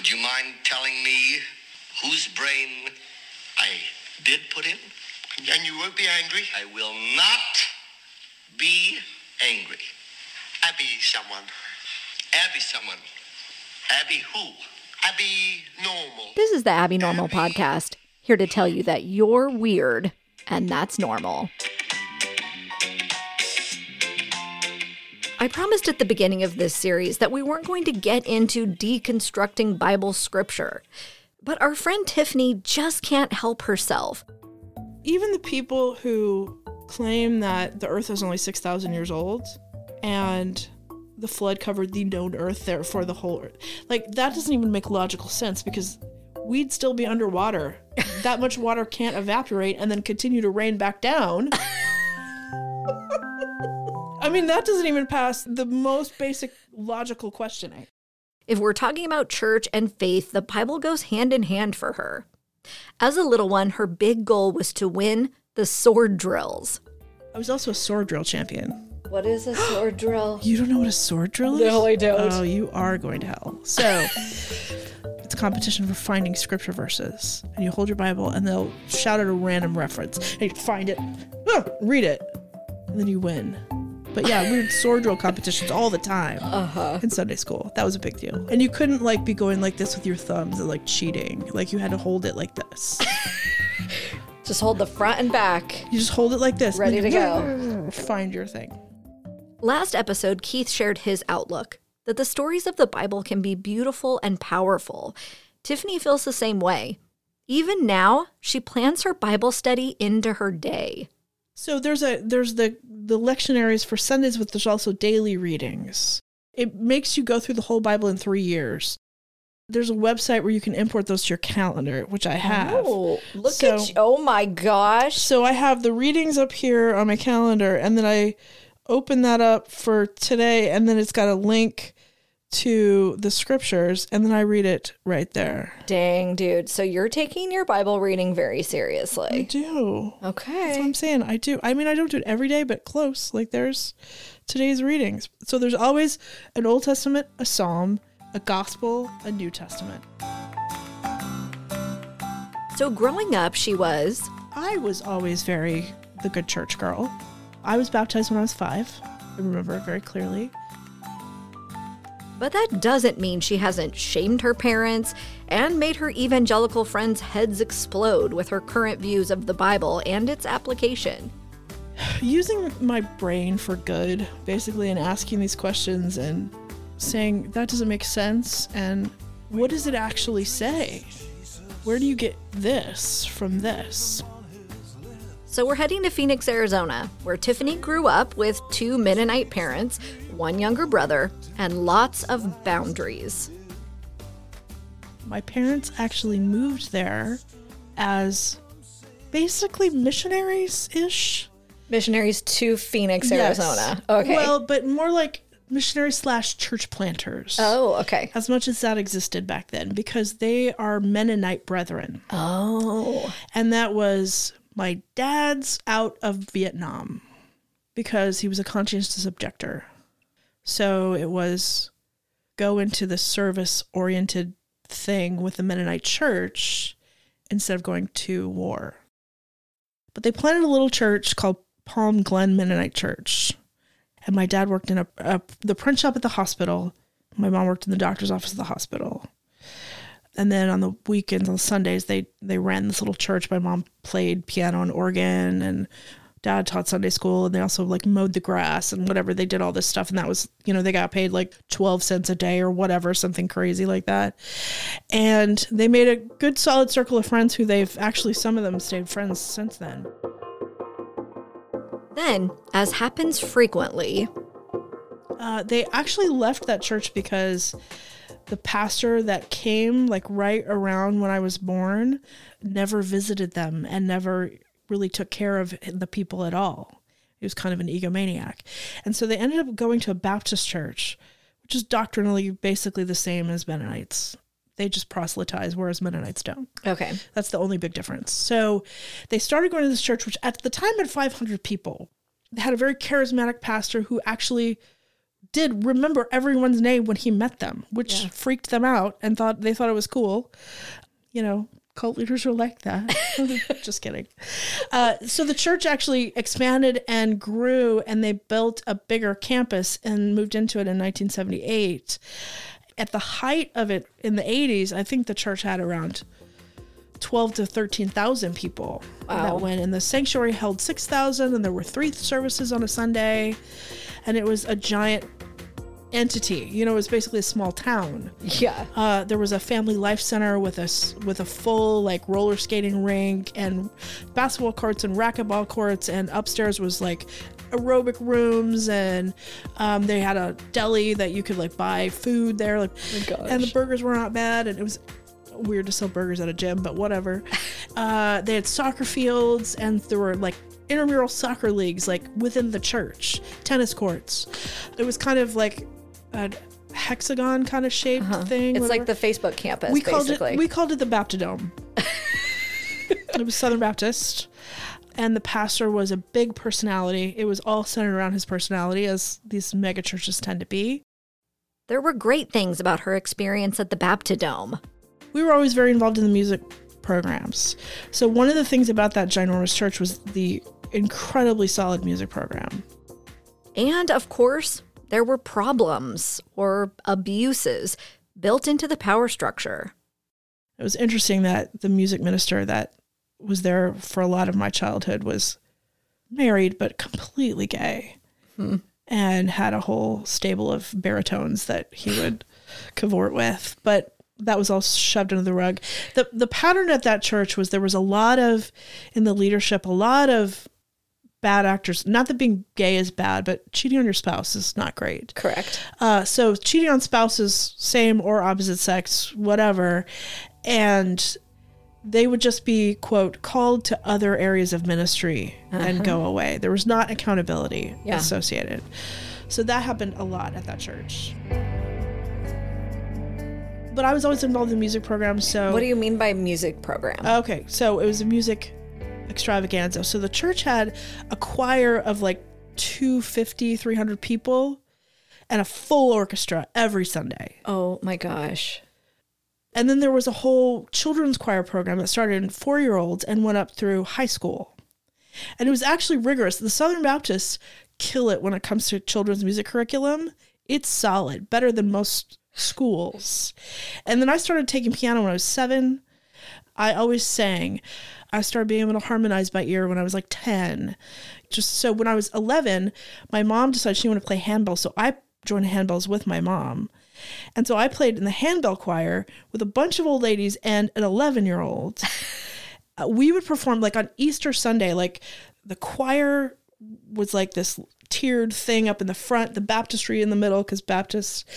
Would you mind telling me whose brain I did put in? And you won't be angry? I will not be angry. Abby someone. Abby someone. Abby who? Abby normal. This is the Abby Normal podcast, here to tell you that you're weird and that's normal. I promised at the beginning of this series that we weren't going to get into deconstructing Bible scripture. But our friend Tiffany just can't help herself. even the people who claim that the earth is only 6,000 years old and the flood covered the known earth, therefore the whole earth, like that doesn't even make logical sense because we'd still be underwater. that much water can't evaporate and then continue to rain back down. I mean, that doesn't even pass the most basic logical questioning. If we're talking about church and faith, the Bible goes hand in hand for her. As a little one, her big goal was to win the sword drills. I was also a sword drill champion. What is a sword drill? You don't know what a sword drill is? No, I don't. Oh, you are going to hell. So, it's a competition for finding scripture verses. And you hold your Bible and they'll shout out a random reference. And you find it, read it, and then you win. But yeah, we had sword drill competitions all the time Uh-huh. in Sunday school. That was a big deal. And you couldn't like be going like this with your thumbs and like cheating. Like you had to hold it like this. Just hold the front and back. You just hold it like this. Ready to then Find your thing. Last episode, Keith shared his outlook that the stories of the Bible can be beautiful and powerful. Tiffany feels the same way. Even now, she plans her Bible study into her day. So there's a there's the the lectionaries for Sundays, but there's also daily readings. It makes you go through the whole Bible in three years. There's a website where you can import those to your calendar, which I have. Oh, look So- at you. Oh my gosh. So I have the readings up here on my calendar, and then I open that up for today, and then it's got a link to the scriptures, and then I read it right there. Dang, dude. So you're taking your Bible reading very seriously. I do. That's what Okay. I'm saying. I do. I mean, I don't do it every day, but close. Like there's today's readings. So there's always an Old Testament, a Psalm, a Gospel, a New Testament. So growing up, she was I was always very the good church girl. I was baptized when I was five. I remember it very clearly. But that doesn't mean she hasn't shamed her parents and made her evangelical friends' heads explode with her current views of the Bible and its application. Using my brain for good, basically, and asking these questions and saying that doesn't make sense and what does it actually say? Where do you get this from this? So we're heading to Phoenix, Arizona, where Tiffany grew up with two Mennonite parents, one younger brother, and lots of boundaries. my parents actually moved there as basically missionaries ish. Missionaries to Phoenix, Yes. Arizona. Okay. Well, but more like missionaries slash church planters. oh, okay. As much as that existed back then, because they are Mennonite brethren. Oh. And that was my dad's out of Vietnam because he was a conscientious objector. So it was go into the service oriented thing with the Mennonite church instead of going to war. But they planted a little church called Palm Glen Mennonite Church. And my dad worked in a, a the print shop at the hospital. My mom worked in the doctor's office at the hospital. And then on the weekends, on Sundays, they they ran this little church. My mom played piano and organ, and dad taught Sunday school. And they also like mowed the grass and whatever. They did all this stuff, and that was you know they got paid like twelve cents a day or whatever, something crazy like that. And they made a good solid circle of friends who they've actually some of them stayed friends since then. Then, as happens frequently, Uh, they actually left that church because the pastor that came like right around when I was born never visited them and never really took care of the people at all. He was kind of an egomaniac. And so they ended up going to a Baptist church, which is doctrinally basically the same as Mennonites. They just proselytize, whereas Mennonites don't. okay. That's the only big difference. So they started going to this church, which at the time had 500 people. They had a very charismatic pastor who actually did remember everyone's name when he met them, which freaked them out and thought they thought it was cool. You know, cult leaders are like that. Just kidding. Uh, so the church actually expanded and grew, and they built a bigger campus and moved into it in 1978. At the height of it in the 80s, I think the church had around 12 to 13,000 people Wow. that went, and the sanctuary held 6,000, and there were three services on a Sunday, and it was a giant entity. You know, it was basically a small town. Yeah. Uh, there was a family life center with a with a full like roller skating rink and basketball courts and racquetball courts, and upstairs was like aerobic rooms, and um, they had a deli that you could like buy food there, like, and the burgers were not bad, and it was weird to sell burgers at a gym, but whatever. Uh, they had soccer fields, and there were like intramural soccer leagues like within the church, tennis courts. It was kind of like a hexagon kind of shaped uh-huh. thing. It's like the Facebook campus, we called it we called it the Baptidome. it was Southern Baptist. And the pastor was a big personality. It was all centered around his personality, as these mega churches tend to be. there were great things about her experience at the Baptidome. we were always very involved in the music programs. So one of the things about that ginormous church was the incredibly solid music program. And of course, there were problems or abuses built into the power structure. It was interesting that the music minister that was there for a lot of my childhood was married but completely gay hmm. and had a whole stable of baritones that he would cavort with. But that was all shoved under the rug. The the pattern at that church was there was a lot of in the leadership, a lot of bad actors. Not that being gay is bad, but cheating on your spouse is not great. Correct. Uh, so cheating on spouses, same or opposite sex, whatever, and they would just be quote called to other areas of ministry and go away. There was not accountability Yeah. associated. So that happened a lot at that church. But I was always involved in music programs, so What do you mean by music program? Okay, so it was a music extravaganza. So the church had a choir of like 250, 300 people and a full orchestra every Sunday. oh my gosh. And then there was a whole children's choir program that started in four year olds and went up through high school. And it was actually rigorous. The Southern Baptists kill it when it comes to children's music curriculum. It's solid, better than most schools. And then I started taking piano when I was seven. I always sang. I started being able to harmonize by ear when I was like 10. Just so when I was 11, my mom decided she wanted to play handbell. So I joined handbells with my mom. And so I played in the handbell choir with a bunch of old ladies and an 11 year old. Uh, we would perform like on Easter Sunday, like the choir was like this tiered thing up in the front, the baptistry in the middle because Baptist,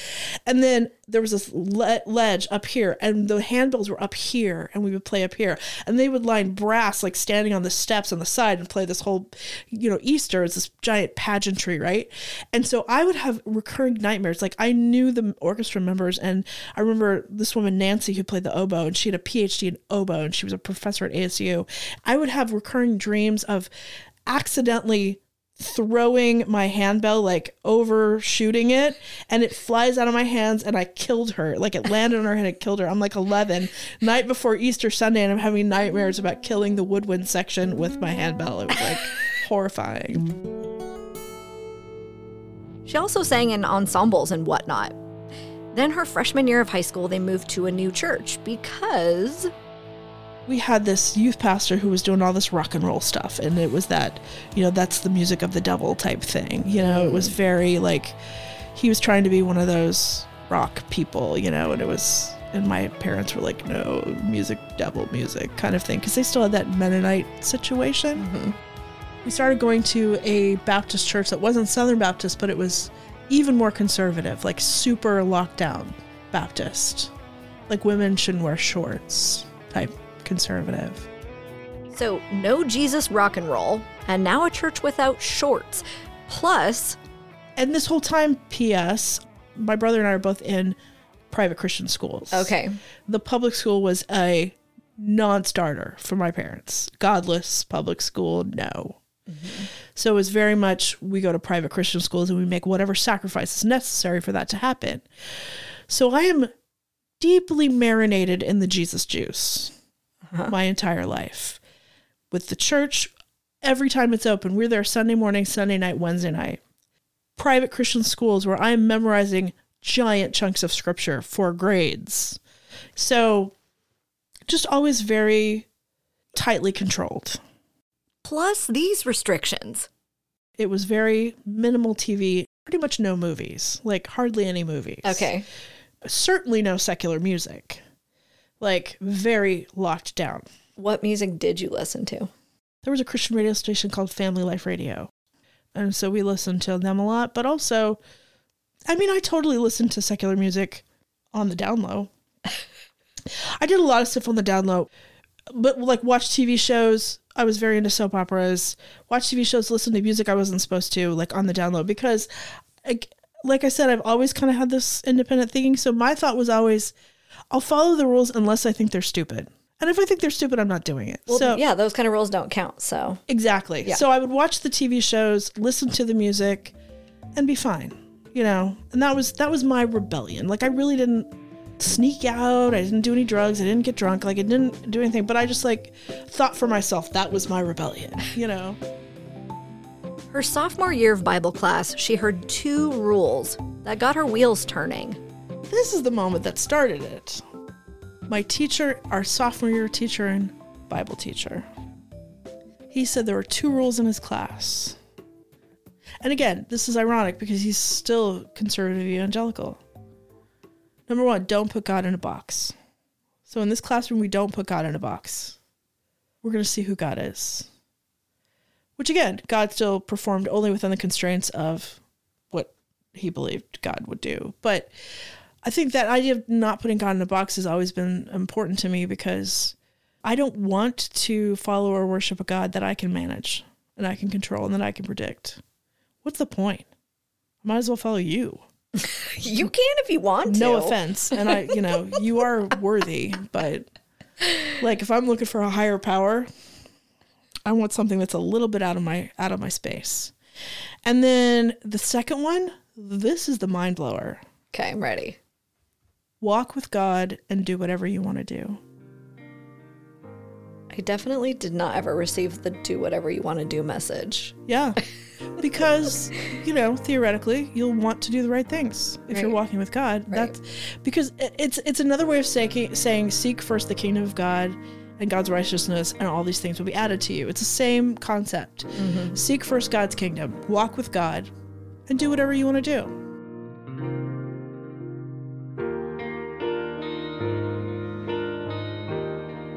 and then there was this le- ledge up here, and the handbells were up here, and we would play up here, and they would line brass like standing on the steps on the side and play this whole, you know, Easter is this giant pageantry, right? And so I would have recurring nightmares. Like I knew the orchestra members, and I remember this woman Nancy who played the oboe, and she had a PhD in oboe, and she was a professor at ASU. I would have recurring dreams of accidentally throwing my handbell like overshooting it and it flies out of my hands and I killed her. Like it landed on her head and killed her. I'm like 11 night before Easter Sunday and I'm having nightmares about killing the woodwind section with my handbell. It was like horrifying. She also sang in ensembles and whatnot. Then her freshman year of high school, they moved to a new church because we had this youth pastor who was doing all this rock and roll stuff and it was that you know that's the music of the devil type thing you know it was mm. very like he was trying to be one of those rock people you know and it was and my parents were like no music devil music kind of thing because they still had that mennonite situation. Mm-hmm. We started going to a baptist church that wasn't southern baptist but it was even more conservative like super locked down baptist. Like women shouldn't wear shorts type conservative. So no Jesus rock and roll, and now a church without shorts. Plus, and this whole time ps my brother and i are both in private christian schools. Okay, the public school was a non-starter for my parents. Godless public school no. Mm-hmm. So it was very much we go to private Christian schools and we make whatever sacrifices necessary for that to happen. So I am deeply marinated in the Jesus juice my entire life. With the church, every time it's open, we're there Sunday morning, Sunday night, Wednesday night. Private Christian schools where I'm memorizing giant chunks of scripture for grades. So just always very tightly controlled. Plus these restrictions. It was very minimal TV, pretty much no movies, like hardly any movies. Okay. Certainly no secular music. Like very locked down. What music did you listen to? There was a Christian radio station called Family Life Radio. And so we listened to them a lot, but also I mean, I totally listened to secular music on the down low. I did a lot of stuff on the down low, but like watch TV shows. I was very into soap operas. Watch TV shows, listen to music I wasn't supposed to, like on the down low, because, like, like I said, I've always kind of had this independent thinking. So my thought was always, I'll follow the rules unless I think they're stupid. And if I think they're stupid, I'm not doing it. Well, so yeah, those kind of rules don't count. So Exactly. Yeah. So I would watch the TV shows, listen to the music, and be fine. You know, and that was that was my rebellion. Like I really didn't sneak out. I didn't do any drugs. I didn't get drunk. Like I didn't do anything. But I just like thought for myself that was my rebellion. You know. her sophomore year of Bible class, she heard two rules that got her wheels turning. This is the moment that started it. My teacher, our sophomore year teacher and Bible teacher, he said there were two rules in his class. And again, this is ironic because he's still conservative evangelical. Number one, don't put God in a box. So in this classroom, we don't put God in a box. We're going to see who God is. Which again, God still performed only within the constraints of what he believed God would do. But I think that idea of not putting God in a box has always been important to me because I don't want to follow or worship a God that I can manage and I can control and that I can predict. What's the point? I might as well follow you. You can if you want to. No offense. And I, you know, you are worthy, but like if I'm looking for a higher power, I want something that's a little bit out of my out of my space. And then the second one, this is the mind blower. Okay, I'm ready. Walk with God and do whatever you want to do. I definitely did not ever receive the do whatever you want to do message. Yeah. Because, you know, theoretically, you'll want to do the right things if you're walking with God. Right. That's because it's it's another way of saying saying seek first the kingdom of God and God's righteousness and all these things will be added to you. It's the same concept. Mm-hmm. Seek first God's kingdom, walk with God, and do whatever you want to do.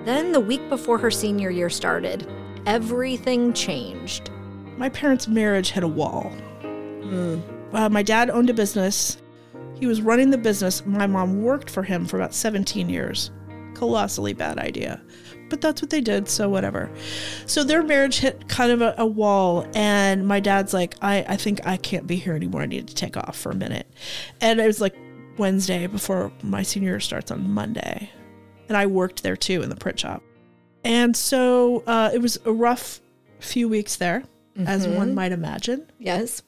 Then, the week before her senior year started, everything changed. My parents' marriage hit a wall. Uh, my dad owned a business. He was running the business. My mom worked for him for about 17 years. Colossally bad idea. But that's what they did, so whatever. So their marriage hit kind of a, a wall, and my dad's like, I, I think I can't be here anymore. I need to take off for a minute. And it was like Wednesday before my senior year starts on Monday. And I worked there too in the print shop. And so uh, it was a rough few weeks there, as one might imagine. Yes.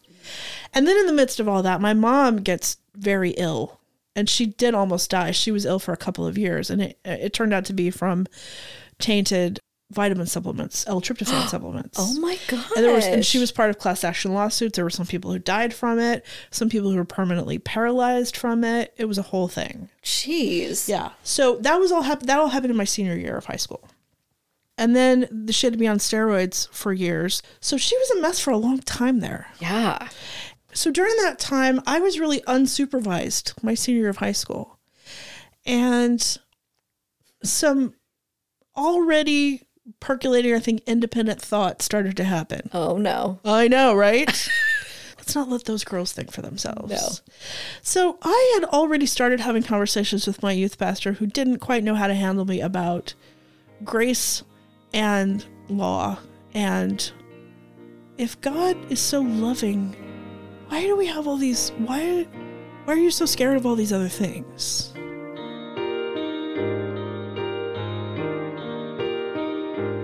And then in the midst of all that, my mom gets very ill and she did almost die. She was ill for a couple of years and it, it turned out to be from tainted vitamin supplements, L-tryptophan supplements. Oh my god. And, there was, and she was part of class action lawsuits. There were some people who died from it, some people who were permanently paralyzed from it. It was a whole thing. Jeez. Yeah. So that was all hap- that all happened in my senior year of high school. And then the she had to be on steroids for years. So she was a mess for a long time there. Yeah. So during that time, I was really unsupervised my senior year of high school. And some already percolating, I think, independent thought started to happen. Oh no. I know, right? Let's not let those girls think for themselves. No. So I had already started having conversations with my youth pastor who didn't quite know how to handle me about grace and law. And if God is so loving, why do we have all these why why are you so scared of all these other things?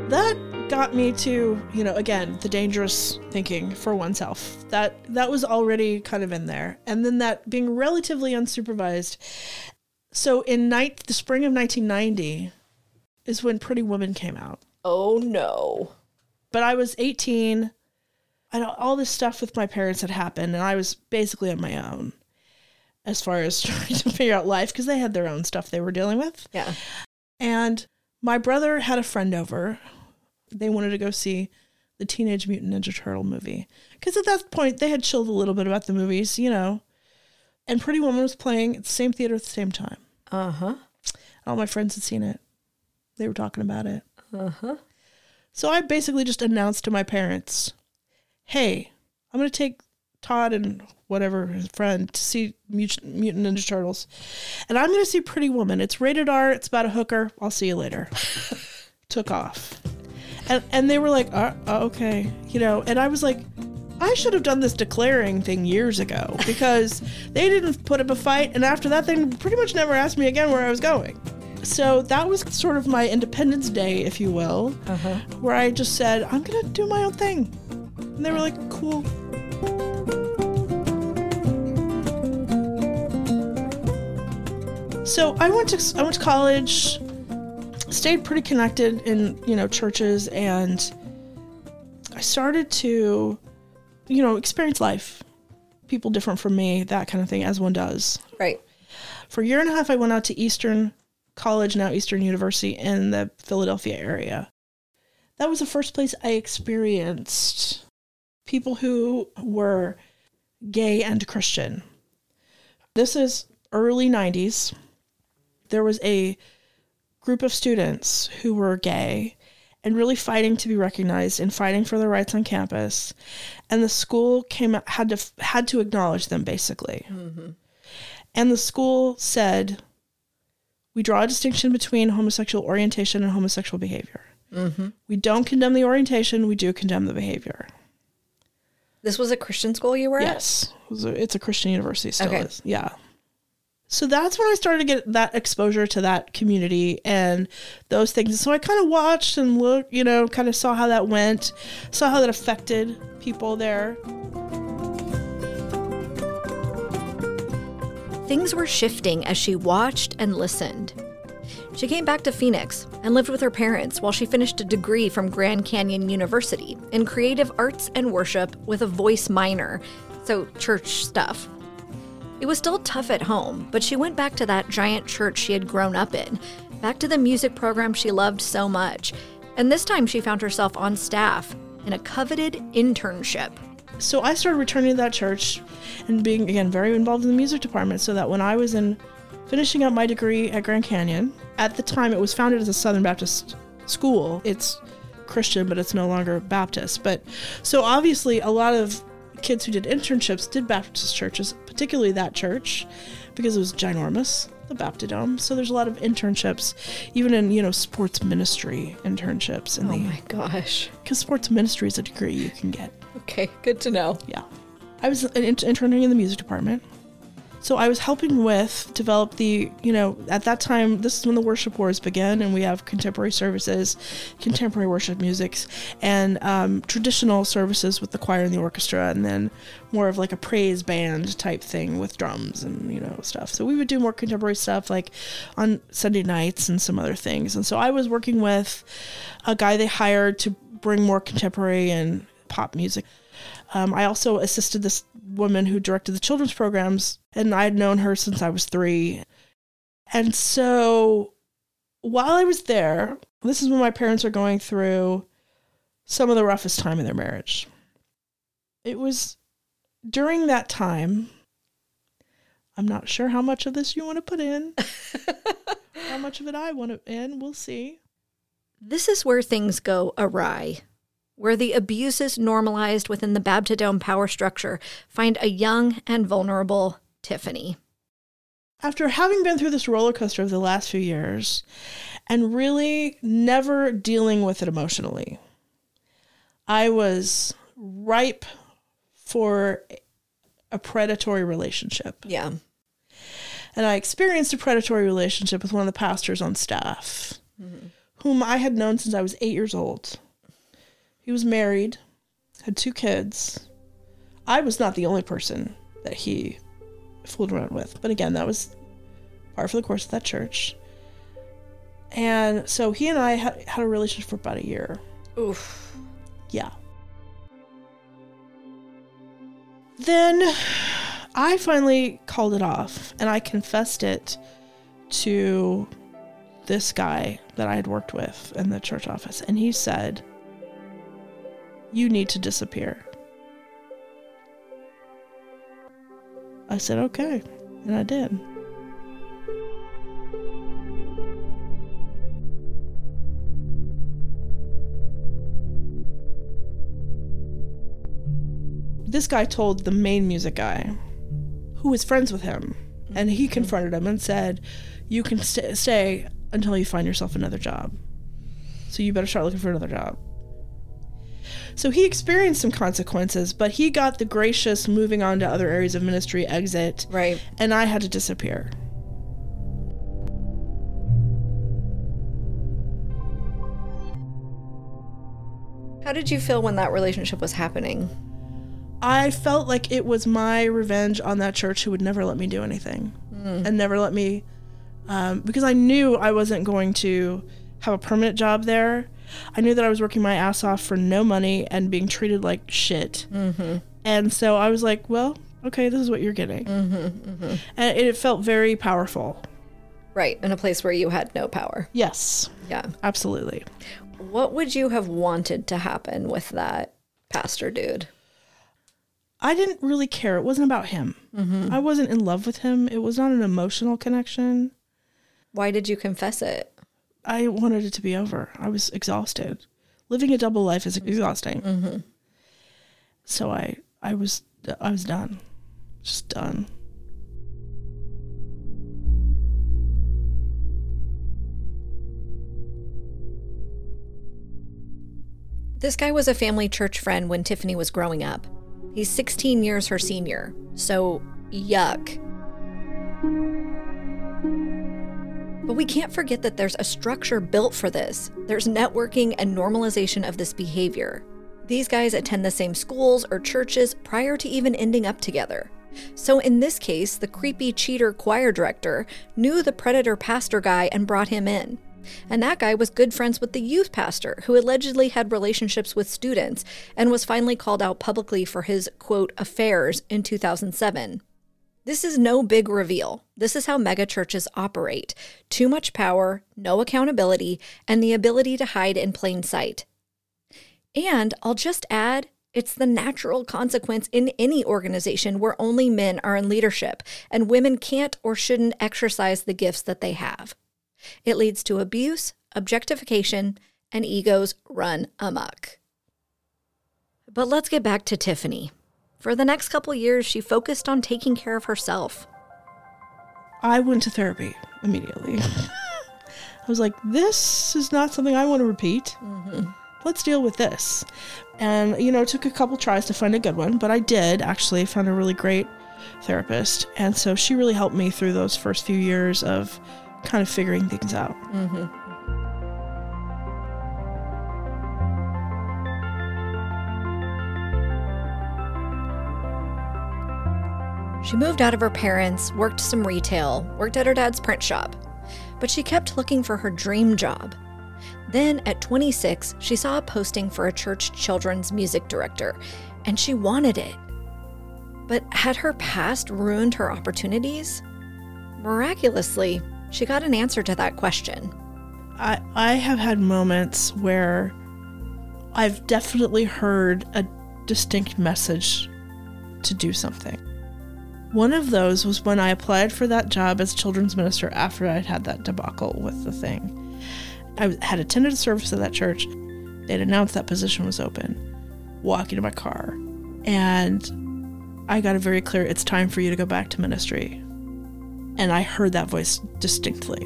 That got me to, you know, again, the dangerous thinking for oneself. That that was already kind of in there. And then that being relatively unsupervised. So in night the spring of 1990 is when Pretty Woman came out. Oh no. But I was 18 and all this stuff with my parents had happened and I was basically on my own as far as trying to figure out life because they had their own stuff they were dealing with. Yeah. And my brother had a friend over. They wanted to go see the Teenage Mutant Ninja Turtle movie. Because at that point, they had chilled a little bit about the movies, you know. And Pretty Woman was playing at the same theater at the same time. Uh huh. All my friends had seen it, they were talking about it. Uh huh. So I basically just announced to my parents hey, I'm going to take Todd and whatever his friend to see Mut- Mutant Ninja Turtles. And I'm going to see Pretty Woman. It's rated R. It's about a hooker. I'll see you later. Took off. And, and they were like, uh, uh, okay, you know, and I was like, I should have done this declaring thing years ago because they didn't put up a fight. And after that, they pretty much never asked me again where I was going. So that was sort of my Independence Day, if you will, where I just said, I'm going to do my own thing. And they were like, cool. So I went to I went to college, stayed pretty connected in you know churches, and I started to, you know, experience life, people different from me, that kind of thing, as one does. Right. For a year and a half, I went out to Eastern College, now Eastern University, in the Philadelphia area. That was the first place I experienced people who were gay and Christian. This is early 90s. There was a group of students who were gay and really fighting to be recognized and fighting for their rights on campus. And the school came had to had to acknowledge them basically. Mm-hmm. And the school said, we draw a distinction between homosexual orientation and homosexual behavior. Mm-hmm. We don't condemn the orientation, we do condemn the behavior. This was a Christian school you were at? Yes. It It's a Christian university, still Okay. is. Yeah. So that's when I started to get that exposure to that community and those things. So I kind of watched and looked, you know, kind of saw how that went, saw how that affected people there. Things were shifting as she watched and listened. She came back to Phoenix and lived with her parents while she finished a degree from Grand Canyon University in creative arts and worship with a voice minor, so church stuff. It was still tough at home, but she went back to that giant church she had grown up in, back to the music program she loved so much, and this time she found herself on staff in a coveted internship. So I started returning to that church and being, again, very involved in the music department so that when I was in finishing up my degree at Grand Canyon, at the time it was founded as a Southern Baptist school. It's Christian, but it's no longer Baptist. But so obviously a lot of kids who did internships did Baptist churches, particularly that church, because it was ginormous, the baptist Baptidome. So there's a lot of internships, even in, you know, sports ministry internships in Oh the my gosh. because sports ministry is a degree you can get. Okay, good to know. Yeah. I was interning in the music department. So I was helping with develop the, you know, at that time, this is when the worship wars began, and we have contemporary services, contemporary worship musics, and um, traditional services with the choir and the orchestra, and then more of like a praise band type thing with drums and, you know, stuff. So we would do more contemporary stuff like on Sunday nights and some other things. And so I was working with a guy they hired to bring more contemporary and pop music. Um, I also assisted this woman who directed the children's programs, and I had known her since I was three. And so while I was there, this is when my parents are going through some of the roughest time in their marriage. It was during that time. I'm not sure how much of this you want to put in. how much of it I want to in, we'll see. This is where things go awry, where the abuses normalized within the Baptidome power structure find a young and vulnerable Tiffany. after having been through this roller coaster of the last few years and really never dealing with it emotionally, I was ripe for a predatory relationship. Yeah. And I experienced a predatory relationship with one of the pastors on staff, mm-hmm. whom I had known since I was eight years old. He was married, had two kids. I was not the only person that he fooled around with. But again, that was par for the course of that church. And so he and I had, had a relationship for about a year. Oof. Yeah. Then I finally called it off and I confessed it to this guy that I had worked with in the church office. And he said, You need to disappear. I said, Okay. And I did. This guy told the main music guy, who was friends with him, and he mm-hmm. confronted him and said, You can st- stay until you find yourself another job. So you better start looking for another job. So he experienced some consequences, but he got the gracious moving on to other areas of ministry exit, Right. and I had to disappear. How did you feel when that relationship was happening? I felt like it was my revenge on that church who would never let me do anything and never let me, um, because I knew I wasn't going to have a permanent job there. I knew that I was working my ass off for no money and being treated like shit. Mm-hmm. And so I was like, well, okay, this is what you're getting. Mm-hmm, And it felt very powerful. Right. In a place where you had no power. Yes, Yeah. absolutely. What would you have wanted to happen with that pastor dude? I didn't really care. It wasn't about him. I wasn't in love with him. It was not an emotional connection. Why did you confess it? I wanted it to be over. I was exhausted. Living a double life is exhausting. Mm-hmm. So I, I was, I was done, just done. This guy was a family church friend when Tiffany was growing up. He's 16 years her senior, so yuck. But we can't forget that there's a structure built for this. There's networking and normalization of this behavior. These guys attend the same schools or churches prior to even ending up together. So in this case, the creepy cheater choir director knew the predator pastor guy and brought him in. And that guy was good friends with the youth pastor, who allegedly had relationships with students and was finally called out publicly for his, quote, affairs in 2007. This is no big reveal. This is how megachurches operate too much power, no accountability, and the ability to hide in plain sight. And I'll just add, it's the natural consequence in any organization where only men are in leadership and women can't or shouldn't exercise the gifts that they have. It leads to abuse, objectification, and egos run amok. But let's get back to Tiffany. For the next couple years, she focused on taking care of herself. I went to therapy immediately. I was like, this is not something I want to repeat. Mm-hmm. Let's deal with this. And, you know, it took a couple tries to find a good one, but I did actually found a really great therapist. And so she really helped me through those first few years of kind of figuring things out. Mm-hmm. She moved out of her parents, worked some retail, worked at her dad's print shop, but she kept looking for her dream job. Then, at 26, she saw a posting for a church children's music director, and she wanted it. But had her past ruined her opportunities? Miraculously, she got an answer to that question. I, I have had moments where I've definitely heard a distinct message to do something. One of those was when I applied for that job as children's minister after I'd had that debacle with the thing. I had attended a service at that church. They'd announced that position was open. Walking to my car, and I got a very clear it's time for you to go back to ministry. And I heard that voice distinctly.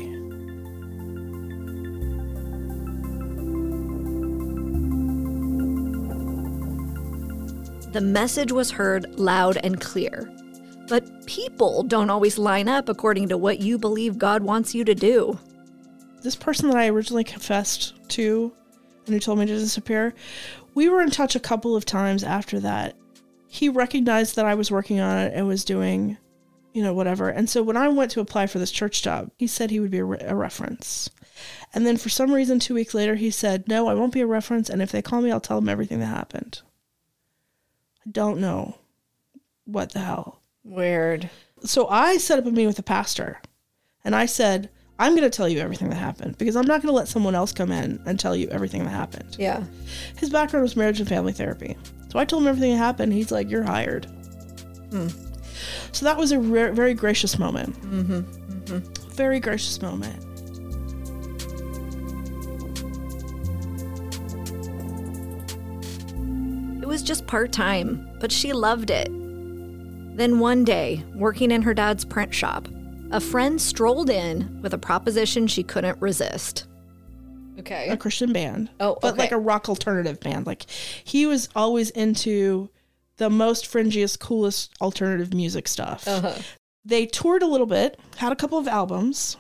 The message was heard loud and clear. But people don't always line up according to what you believe God wants you to do. this person that I originally confessed to and who told me to disappear. We were in touch a couple of times after that. He recognized that I was working on it and was doing, you know, whatever. And so when I went to apply for this church job, he said he would be a, re- a reference. And then for some reason, two weeks later, he said, No, I won't be a reference. And if they call me, I'll tell them everything that happened. I don't know what the hell. Weird. So I set up a meeting with the pastor and I said, I'm going to tell you everything that happened because I'm not going to let someone else come in and tell you everything that happened. Yeah. His background was marriage and family therapy. So I told him everything that happened. He's like, You're hired. Hmm. So that was a re- very gracious moment. Mm-hmm. Very gracious moment. It was just part time, but she loved it. Then one day, working in her dad's print shop, a friend strolled in with a proposition she couldn't resist. Okay. a Christian band. Oh, but like a rock alternative band. Like he was always into the most fringiest, coolest alternative music stuff. Uh-huh. They toured a little bit, had a couple of albums.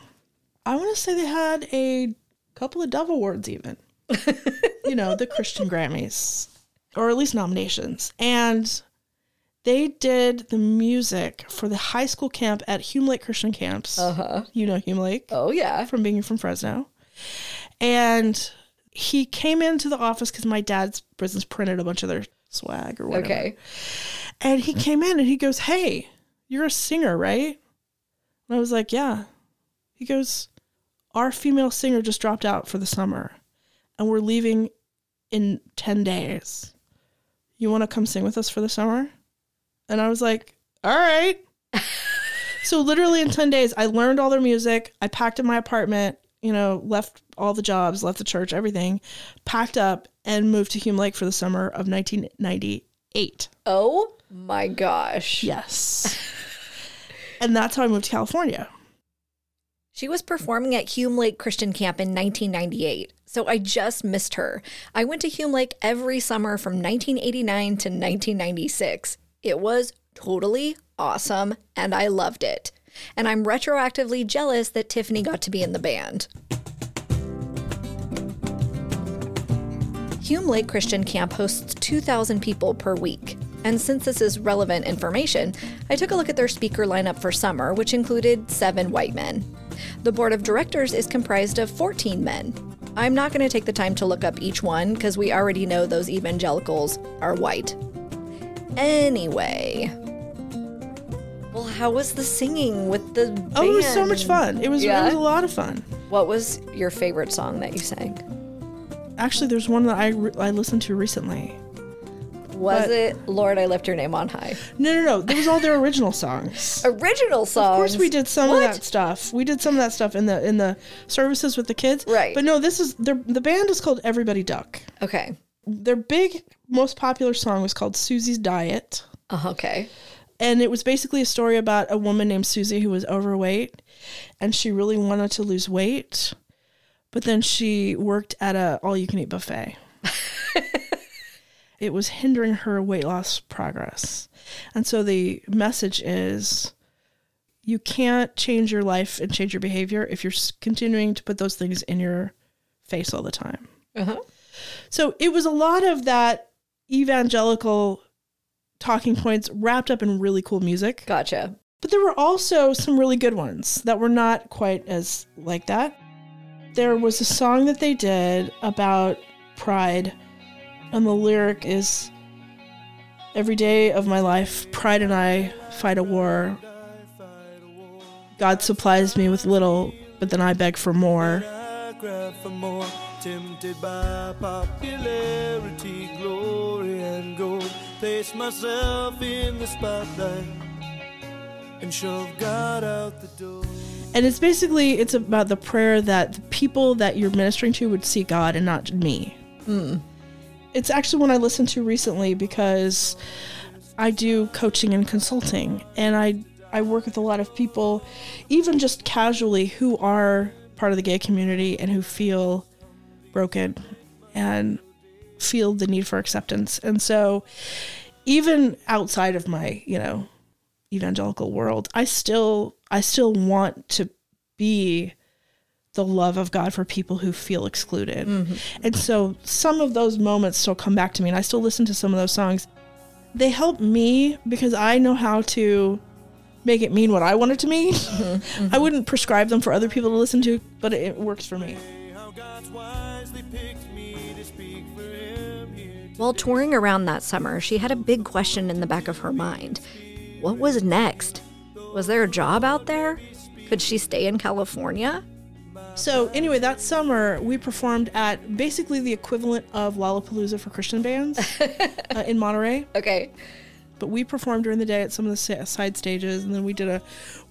I want to say they had a couple of Dove Awards, even. you know, the Christian Grammys, or at least nominations. And they did the music for the high school camp at Hume Lake Christian Camps. Uh-huh. You know Hume Lake Oh, yeah. from being from Fresno. And he came into the office because my dad's business printed a bunch of their swag or whatever. Okay. And he came in and he goes, Hey, you're a singer, right? And I was like, Yeah. He goes, Our female singer just dropped out for the summer and we're leaving in 10 days. You want to come sing with us for the summer? And I was like, All right. so, literally in 10 days, I learned all their music. I packed in my apartment, you know, left all the jobs, left the church, everything, packed up, and moved to Hume Lake for the summer of 1998. Oh my gosh. Yes. and that's how I moved to California. She was performing at Hume Lake Christian Camp in 1998, so I just missed her. I went to Hume Lake every summer from 1989 to 1996. It was totally awesome, and I loved it. And I'm retroactively jealous that Tiffany got to be in the band. Hume Lake Christian Camp hosts 2,000 people per week. And since this is relevant information, I took a look at their speaker lineup for summer, which included seven white men. The board of directors is comprised of 14 men. I'm not going to take the time to look up each one because we already know those evangelicals are white. Anyway. Well, how was the singing with the band? Oh, it was so much fun. It was, it was a lot of fun. What was your favorite song that you sang? Actually, there's one that I, re- I listened to recently. Was But- it Lord, I Lift Your Name on High? No, no, no. There was all their original songs. Original songs. Of course, we did some What? of that stuff. We did some of that stuff in the in the services with the kids. Right. But no, this is the band is called Everybody Duck. Okay. Their big, most popular song was called Susie's Diet. Uh, okay. and it was basically a story about a woman named Susie who was overweight and she really wanted to lose weight but then she worked at a all you can eat buffet it was hindering her weight loss progress and so the message is you can't change your life and change your behavior if you're continuing to put those things in your face all the time Uh-huh. So it was a lot of that evangelical talking points wrapped up in really cool music. Gotcha. But there were also some really good ones that were not quite as like that. There was a song that they did about pride, and the lyric is Every day of my life, pride and I fight a war. God supplies me with little, but then I beg for more. I grab for more, tempted by popularity, glory, and gold. Place myself in the spotlight and shove God out the door. And it's basically it's about the prayer that the people that you're ministering to would see God and not me. Hmm. It's actually one I listened to recently because I do coaching and consulting, and I I work with a lot of people, even just casually, who are part of the gay community and who feel broken and feel the need for acceptance. And so, even outside of my you know evangelical world, I still I still want to be the love of God for people who feel excluded. Mm-hmm. And so some of those moments still come back to me, and I still listen to some of those songs. They help me because I know how to make it mean what I want it to mean. Mm-hmm. I wouldn't prescribe them for other people to listen to, but it, it works for me. How God's wisely picked me to speak for him here. While touring around that summer, she had a big question in the back of her mind. What was next? Was there a job out there? Could she stay in California? So anyway, that summer we performed at basically the equivalent of Lollapalooza for Christian bands uh, in Monterey. Okay. But we performed during the day at some of the side stages, and then we did a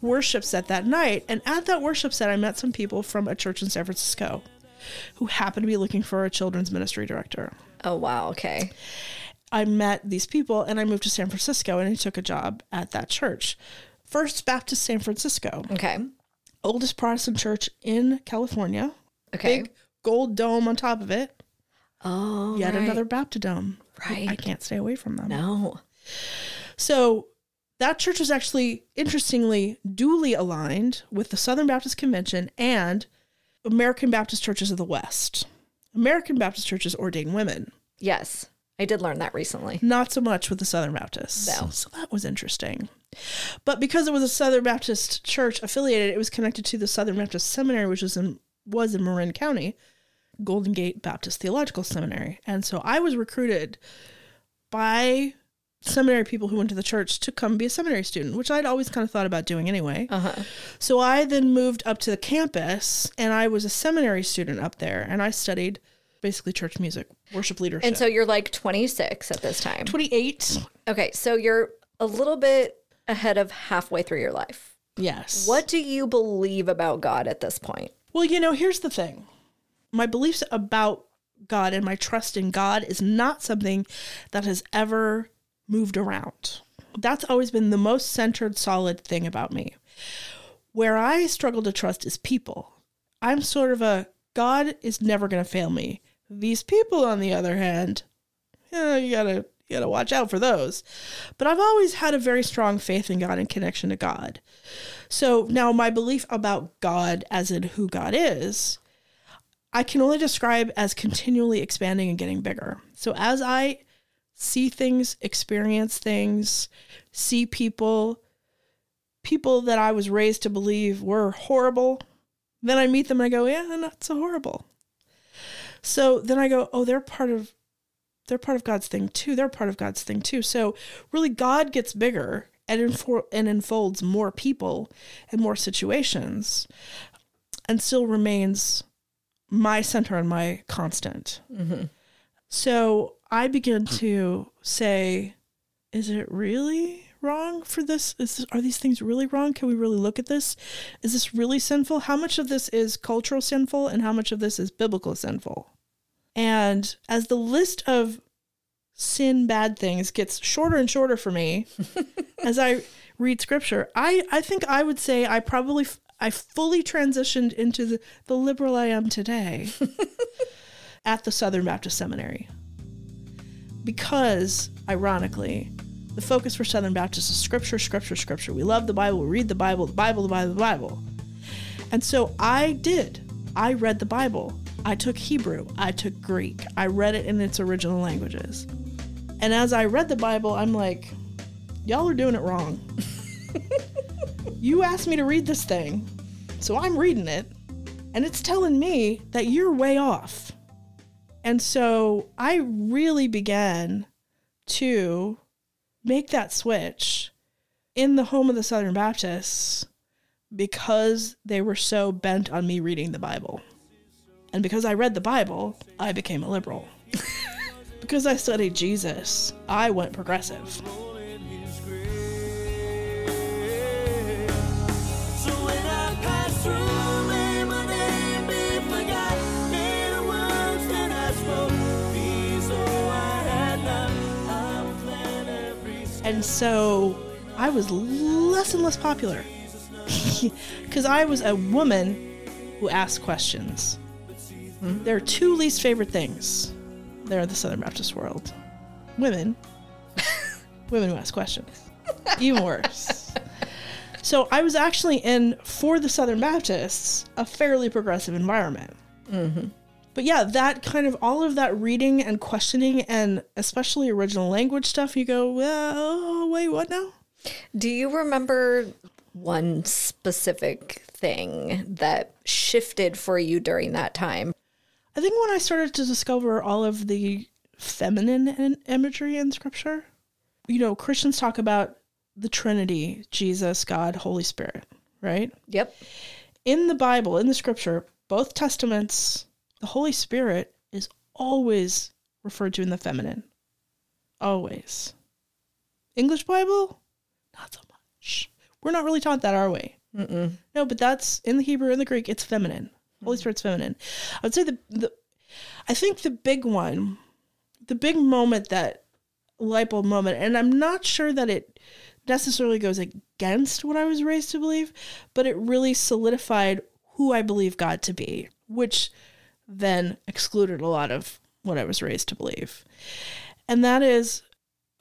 worship set that night. And at that worship set, I met some people from a church in San Francisco who happened to be looking for a children's ministry director. Oh, wow. Okay. I met these people, and I moved to San Francisco, and I took a job at that church. First Baptist San Francisco, Okay. oldest Protestant church in California. Okay. Big gold dome on top of it. Oh, Yet right. another Baptidome. Right. I can't stay away from them. No. So that church was actually, interestingly, duly aligned with the Southern Baptist Convention and American Baptist Churches of the West. American Baptist churches ordain women, Yes. I did learn that recently. not so much with the Southern Baptists. No. So that was interesting. But because it was a Southern Baptist church affiliated, it was connected to the Southern Baptist Seminary, which was in was in Marin County, Golden Gate Baptist Theological Seminary. And so I was recruited by seminary people who went to the church to come be a seminary student, which I'd always kind of thought about doing anyway. Uh-huh. So I then moved up to the campus and I was a seminary student up there and I studied basically church music, worship leadership. And so you're like 26 at this time. 28. Okay. So you're a little bit ahead of halfway through your life. Yes. What do you believe about God at this point? Well, you know, here's the thing. My beliefs about God and my trust in God is not something that has ever moved around. That's always been the most centered, solid thing about me. Where I struggle to trust is people. I'm sort of a God is never going to fail me. These people, on the other hand, yeah, you gotta you gotta watch out for those. But I've always had a very strong faith in God and connection to God. So now my belief about God as in who God is, I can only describe as continually expanding and getting bigger. So as I see things, experience things, see people, people that I was raised to believe were horrible, then I meet them and I go, yeah, they're not so horrible. So then I go, oh, they're part of they're part of God's thing too. They're part of God's thing too. So really God gets bigger and infor- and enfolds more people and more situations and still remains my center and my constant. Mm-hmm. So I begin to say, is it really wrong for this? Is this, are these things really wrong? Can we really look at this? Is this really sinful? How much of this is cultural sinful and how much of this is biblical sinful? And as the list of sin bad things gets shorter and shorter for me as I read scripture, I, I think I would say I probably f- I fully transitioned into the, the liberal I am today at the Southern Baptist Seminary. Because, ironically, the focus for Southern Baptists is scripture, scripture, scripture. We love the Bible, we read the Bible, the Bible, the Bible, the Bible. And so I did. I read the Bible. I took Hebrew. I took Greek. I read it in its original languages. And as I read the Bible, I'm like, y'all are doing it wrong. you asked me to read this thing, so I'm reading it, and it's telling me that you're way off. And so I really began to make that switch in the home of the Southern Baptists because they were so bent on me reading the Bible. And because I read the Bible, I became a liberal. because I studied Jesus, I went progressive. And so I was less and less popular because I was a woman who asked questions. Hmm? There are two least favorite things there in the Southern Baptist world women, women who ask questions. Even worse. So I was actually in, for the Southern Baptists, a fairly progressive environment. Mm-hmm. But yeah, that kind of all of that reading and questioning, and especially original language stuff, you go, well, wait, what now? Do you remember one specific thing that shifted for you during that time? I think when I started to discover all of the feminine in- imagery in scripture, you know, Christians talk about the Trinity Jesus, God, Holy Spirit, right? Yep. In the Bible, in the scripture, both testaments, the Holy Spirit is always referred to in the feminine. Always. English Bible? Not so much. We're not really taught that, are we? Mm-mm. No, but that's in the Hebrew and the Greek, it's feminine. Holy Spirit's feminine. I would say the, the I think the big one, the big moment that light bulb moment, and I'm not sure that it necessarily goes against what I was raised to believe, but it really solidified who I believe God to be, which then excluded a lot of what I was raised to believe. And that is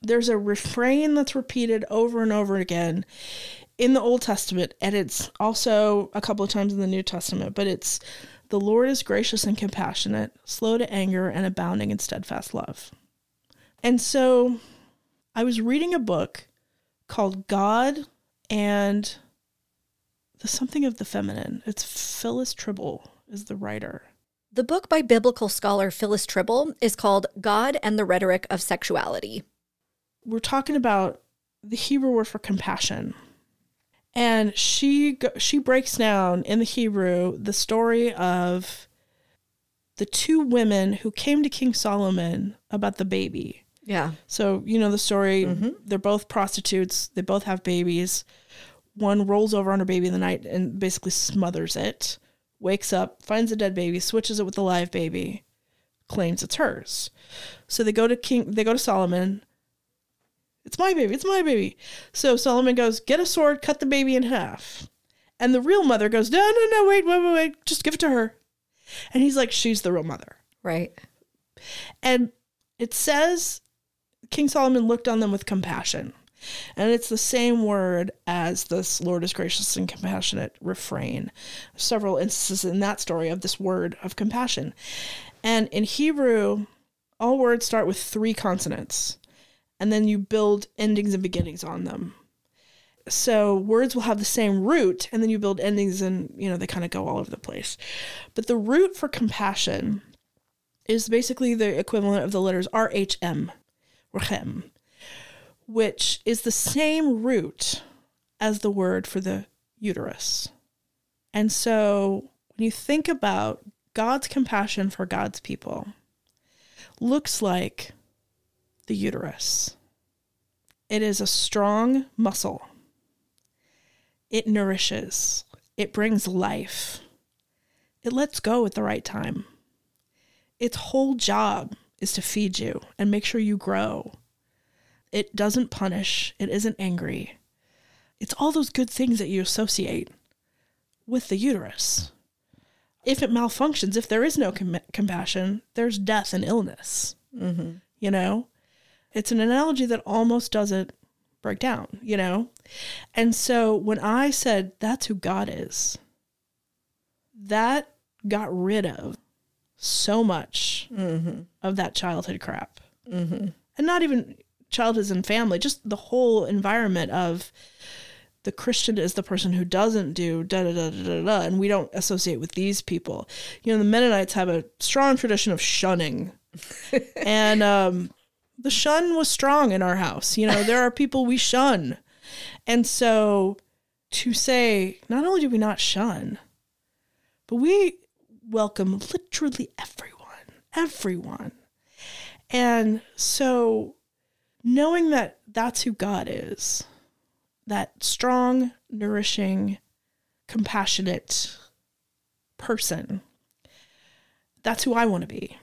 there's a refrain that's repeated over and over again in the Old Testament, and it's also a couple of times in the New Testament, but it's the Lord is gracious and compassionate, slow to anger, and abounding in steadfast love. And so I was reading a book called God and the something of the feminine. It's Phyllis Trible is the writer. The book by biblical scholar Phyllis Trible is called God and the Rhetoric of Sexuality. We're talking about the Hebrew word for compassion. And she she breaks down in the Hebrew the story of the two women who came to King Solomon about the baby. Yeah. So, you know the story. Mm-hmm. They're both prostitutes. They both have babies. One rolls over on her baby in the night and basically smothers it. Wakes up, finds a dead baby, switches it with a live baby, claims it's hers. So they go to King. They go to Solomon. It's my baby. It's my baby. So Solomon goes, get a sword, cut the baby in half. And the real mother goes, no, no, no, wait, wait, wait, wait, just give it to her. And he's like, she's the real mother. Right. And it says King Solomon looked on them with compassion. And it's the same word as this Lord is gracious and compassionate refrain. Several instances in that story of this word of compassion. And in Hebrew, all words start with three consonants, and then you build endings and beginnings on them. So words will have the same root, and then you build endings, and you know they kind of go all over the place. But the root for compassion is basically the equivalent of the letters RHM, Rechem, which is the same root as the word for the uterus. And so when you think about God's compassion for God's people, looks like the uterus. It is a strong muscle. It nourishes. It brings life. It lets go at the right time. Its whole job is to feed you and make sure you grow. It doesn't punish. It isn't angry. It's all those good things that you associate with the uterus. If it malfunctions, if there is no com- compassion, there's death and illness. Mm-hmm. You know, it's an analogy that almost doesn't break down, you know? And so when I said that's who God is, that got rid of so much mm-hmm. of that childhood crap. Mm-hmm. And not even childhood and family, just the whole environment of the Christian is the person who doesn't do da da da da da da, and we don't associate with these people. You know, the Mennonites have a strong tradition of shunning, and um, the shun was strong in our house. You know, there are people we shun, and so to say not only do we not shun, but we welcome literally everyone, everyone, and so knowing that that's who God is that strong, nourishing, compassionate person. That's who I want to be.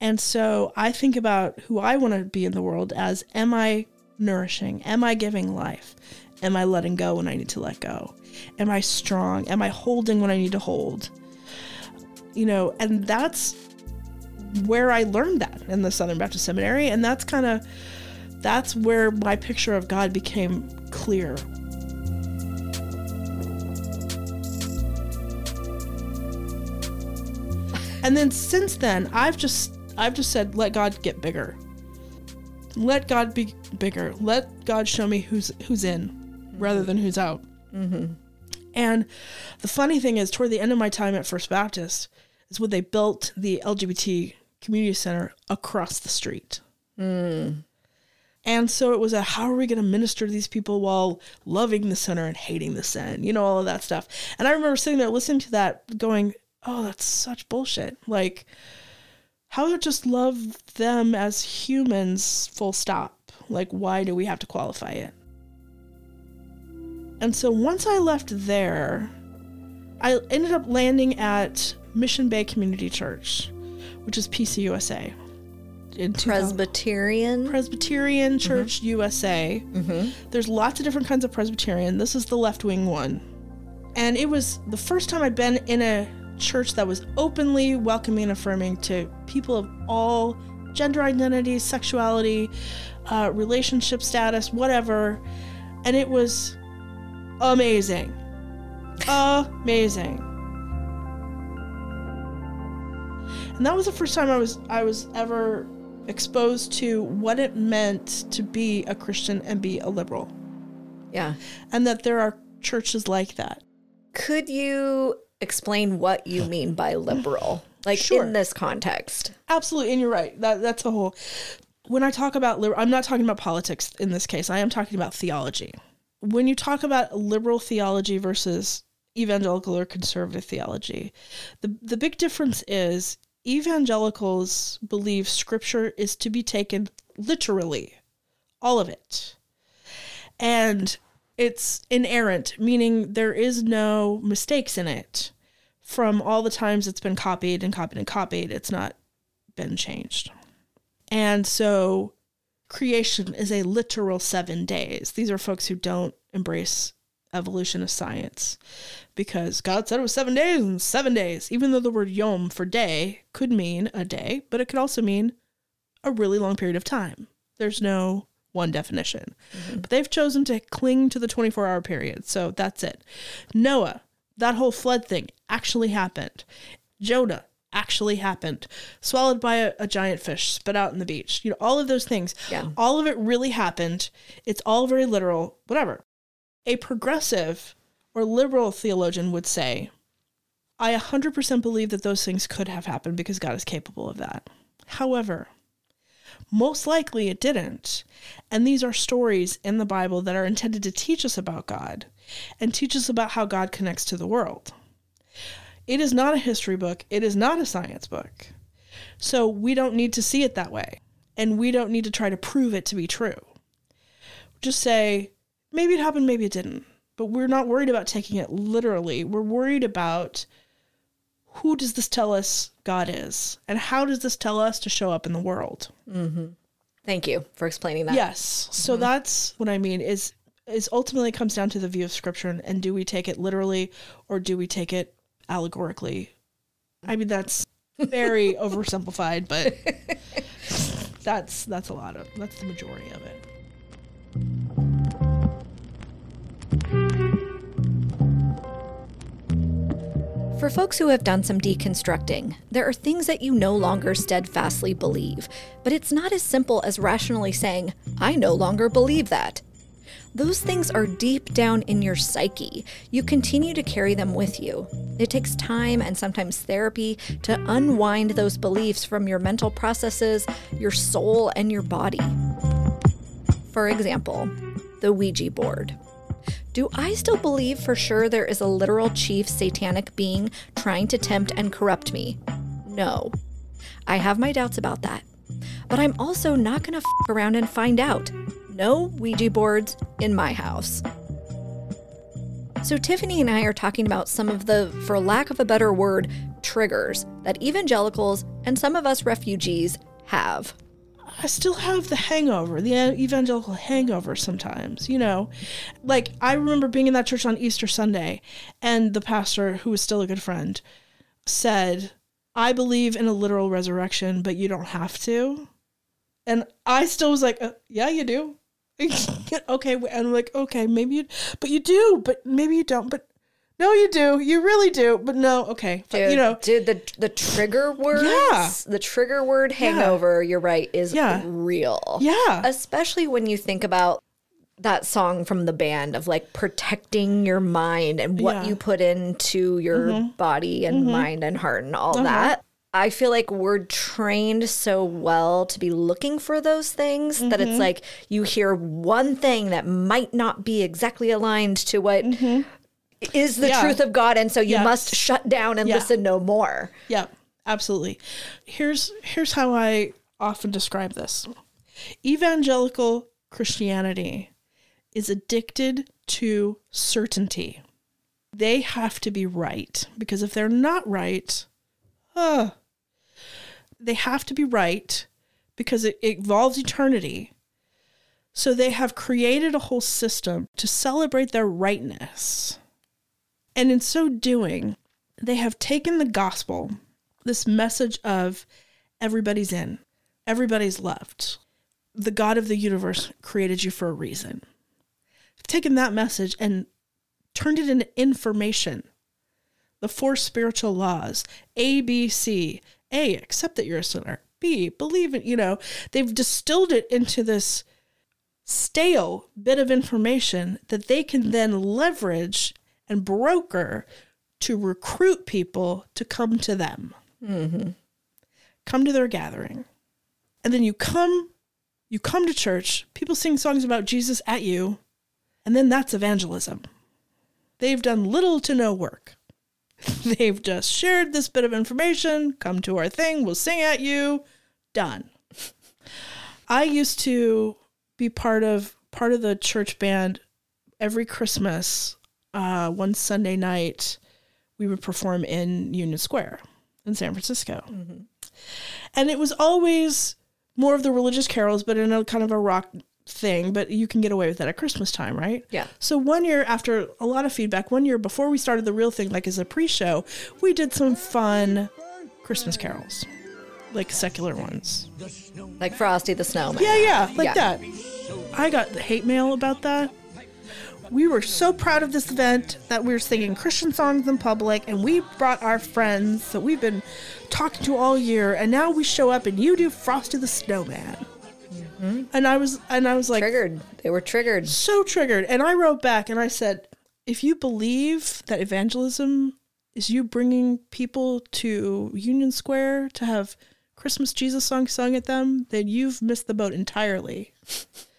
And so I think about who I want to be in the world as am I nourishing? Am I giving life? Am I letting go when I need to let go? Am I strong? Am I holding when I need to hold? You know, and that's where I learned that in the Southern Baptist Seminary, and that's kind of that's where my picture of God became clear. And then since then, I've just I've just said let God get bigger. Let God be bigger. Let God show me who's who's in rather mm-hmm. than who's out. Mm-hmm. And the funny thing is, toward the end of my time at First Baptist, is when they built the LGBT community center across the street. Hmm. And so it was a how are we going to minister to these people while loving the center and hating the sin, you know, all of that stuff. And I remember sitting there listening to that, going, oh, that's such bullshit. Like, how to just love them as humans, full stop. Like, why do we have to qualify it? And so once I left there, I ended up landing at Mission Bay Community Church, which is PCUSA. In Presbyterian. Presbyterian Church USA. There's lots of different kinds of Presbyterian. This is the left wing one. And it was the first time I'd been in a church that was openly welcoming and affirming to people of all gender identities, sexuality, uh, relationship status, whatever. And it was amazing. amazing. And that was the first time I was I was ever exposed to what it meant to be a Christian and be a liberal. yeah. And that there are churches like that. Could you explain what you mean by liberal? Like Sure. in this context. Absolutely, and you're right. That that's the whole. When I talk about liberal, I'm not talking about politics in this case. I am talking about theology. When you talk about liberal theology versus evangelical or conservative theology, the the big difference is evangelicals believe scripture is to be taken literally, all of it, and it's inerrant, meaning there is no mistakes in it. From all the times it's been copied and copied and copied, it's not been changed. And so creation is a literal seven days. These are folks who don't embrace evolution of science because God said it was seven days and seven days, even though the word yom for day could mean a day, but it could also mean a really long period of time. There's no one definition. Mm-hmm. But they've chosen to cling to the 24 hour period. So that's it. Noah, that whole flood thing actually happened. Jonah actually happened. Swallowed by a, a giant fish, spit out in the beach. You know, all of those things. Yeah. All of it really happened. It's all very literal, whatever. A progressive or liberal theologian would say, I 100% believe that those things could have happened because God is capable of that. However, most likely it didn't. And these are stories in the Bible that are intended to teach us about God and teach us about how God connects to the world. It is not a history book, it is not a science book. So we don't need to see it that way. And we don't need to try to prove it to be true. Just say, maybe it happened, maybe it didn't. But we're not worried about taking it literally. We're worried about who does this tell us God is? And how does this tell us to show up in the world? Mm-hmm. Thank you for explaining that. Yes. So mm-hmm. that's what I mean is is ultimately comes down to the view of scripture and, and do we take it literally or do we take it allegorically? I mean that's very oversimplified, but that's that's a lot of that's the majority of it. For folks who have done some deconstructing, there are things that you no longer steadfastly believe, but it's not as simple as rationally saying, I no longer believe that. Those things are deep down in your psyche. You continue to carry them with you. It takes time and sometimes therapy to unwind those beliefs from your mental processes, your soul, and your body. For example, the Ouija board. Do I still believe for sure there is a literal chief satanic being trying to tempt and corrupt me? No. I have my doubts about that. But I'm also not to f around and find out. No Ouija boards in my house. So, Tiffany and I are talking about some of the, for lack of a better word, triggers that evangelicals and some of us refugees have. I still have the hangover, the evangelical hangover sometimes, you know. Like, I remember being in that church on Easter Sunday, and the pastor, who was still a good friend, said, I believe in a literal resurrection, but you don't have to. And I still was like, uh, yeah, you do. okay. And I'm like, okay, maybe you, but you do, but maybe you don't. But No, you do. You really do. But no, okay. But, Dude, you know, dude, the the trigger words, Yeah. the trigger word hangover. You're right, is Yeah. real. Yeah. especially when you think about that song from the band of like protecting your mind and what Yeah. Mm-hmm. you put into your body and mind and heart and all Uh-huh. that. I feel like we're trained so well to be looking for those things that Mm-hmm. it's like you hear one thing that might not be exactly aligned to what is the. Yeah. truth of God, and so you Yes. must shut down and Yeah. listen no more. Yeah, absolutely. Here's here's how I often describe this. Evangelical Christianity is addicted to certainty. They have to be right because if they're not right, uh, they have to be right because it, it involves eternity. So they have created a whole system to celebrate their rightness. And in so doing, they have taken the gospel, this message of everybody's in, everybody's loved. The God of the universe created you for a reason. They've taken that message and turned it into information. The four spiritual laws A, B, C. A, accept that you're a sinner. B, believe it. You know, they've distilled it into this stale bit of information that they can then leverage and broker to recruit people to come to them. Mm-hmm. Come to their gathering. And then you come you come to church, people sing songs about Jesus at you, and then that's evangelism. They've done little to no work. They've just shared this bit of information, come to our thing, we'll sing at you, done. I used to be part of part of the church band every Christmas. Uh, one Sunday night, we would perform in Union Square in San Francisco, and it was always more of the religious carols, but in a kind of a rock thing. But you can get away with that at Christmas time, right? Yeah. So one year, after a lot of feedback, one year before we started the real thing, like as a pre-show, we did some fun Christmas carols, like secular ones. Like Frosty the Snowman. Yeah, yeah, like Yeah. that. I got hate mail about that. We were so proud of this event that we were singing Christian songs in public, and we brought our friends that we've been talking to all year, and now we show up and you do Frosty the Snowman. Mm-hmm. And I was, and I was like, Triggered. They were triggered. so triggered. And I wrote back and I said, if you believe that evangelism is you bringing people to Union Square to have Christmas Jesus songs sung at them, then you've missed the boat entirely.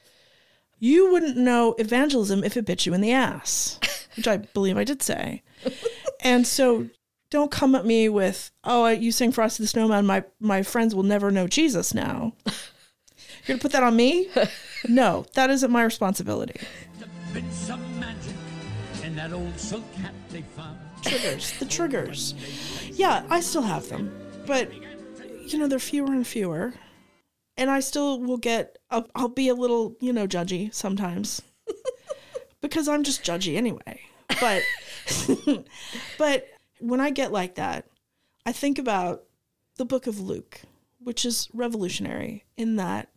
You wouldn't know evangelism if it bit you in the ass, which I believe I did say. and so don't come at me with, oh, you sing Frosty the Snowman, my, my friends will never know Jesus now. You're going to put that on me? No, that isn't my responsibility. been some magic in that old silk hat they found. triggers, the triggers. Yeah, I still have them, but you know they're fewer and fewer, and I still will get. I'll, I'll be a little, you know, judgy sometimes because I'm just judgy anyway. But but when I get like that, I think about the book of Luke, which is revolutionary in that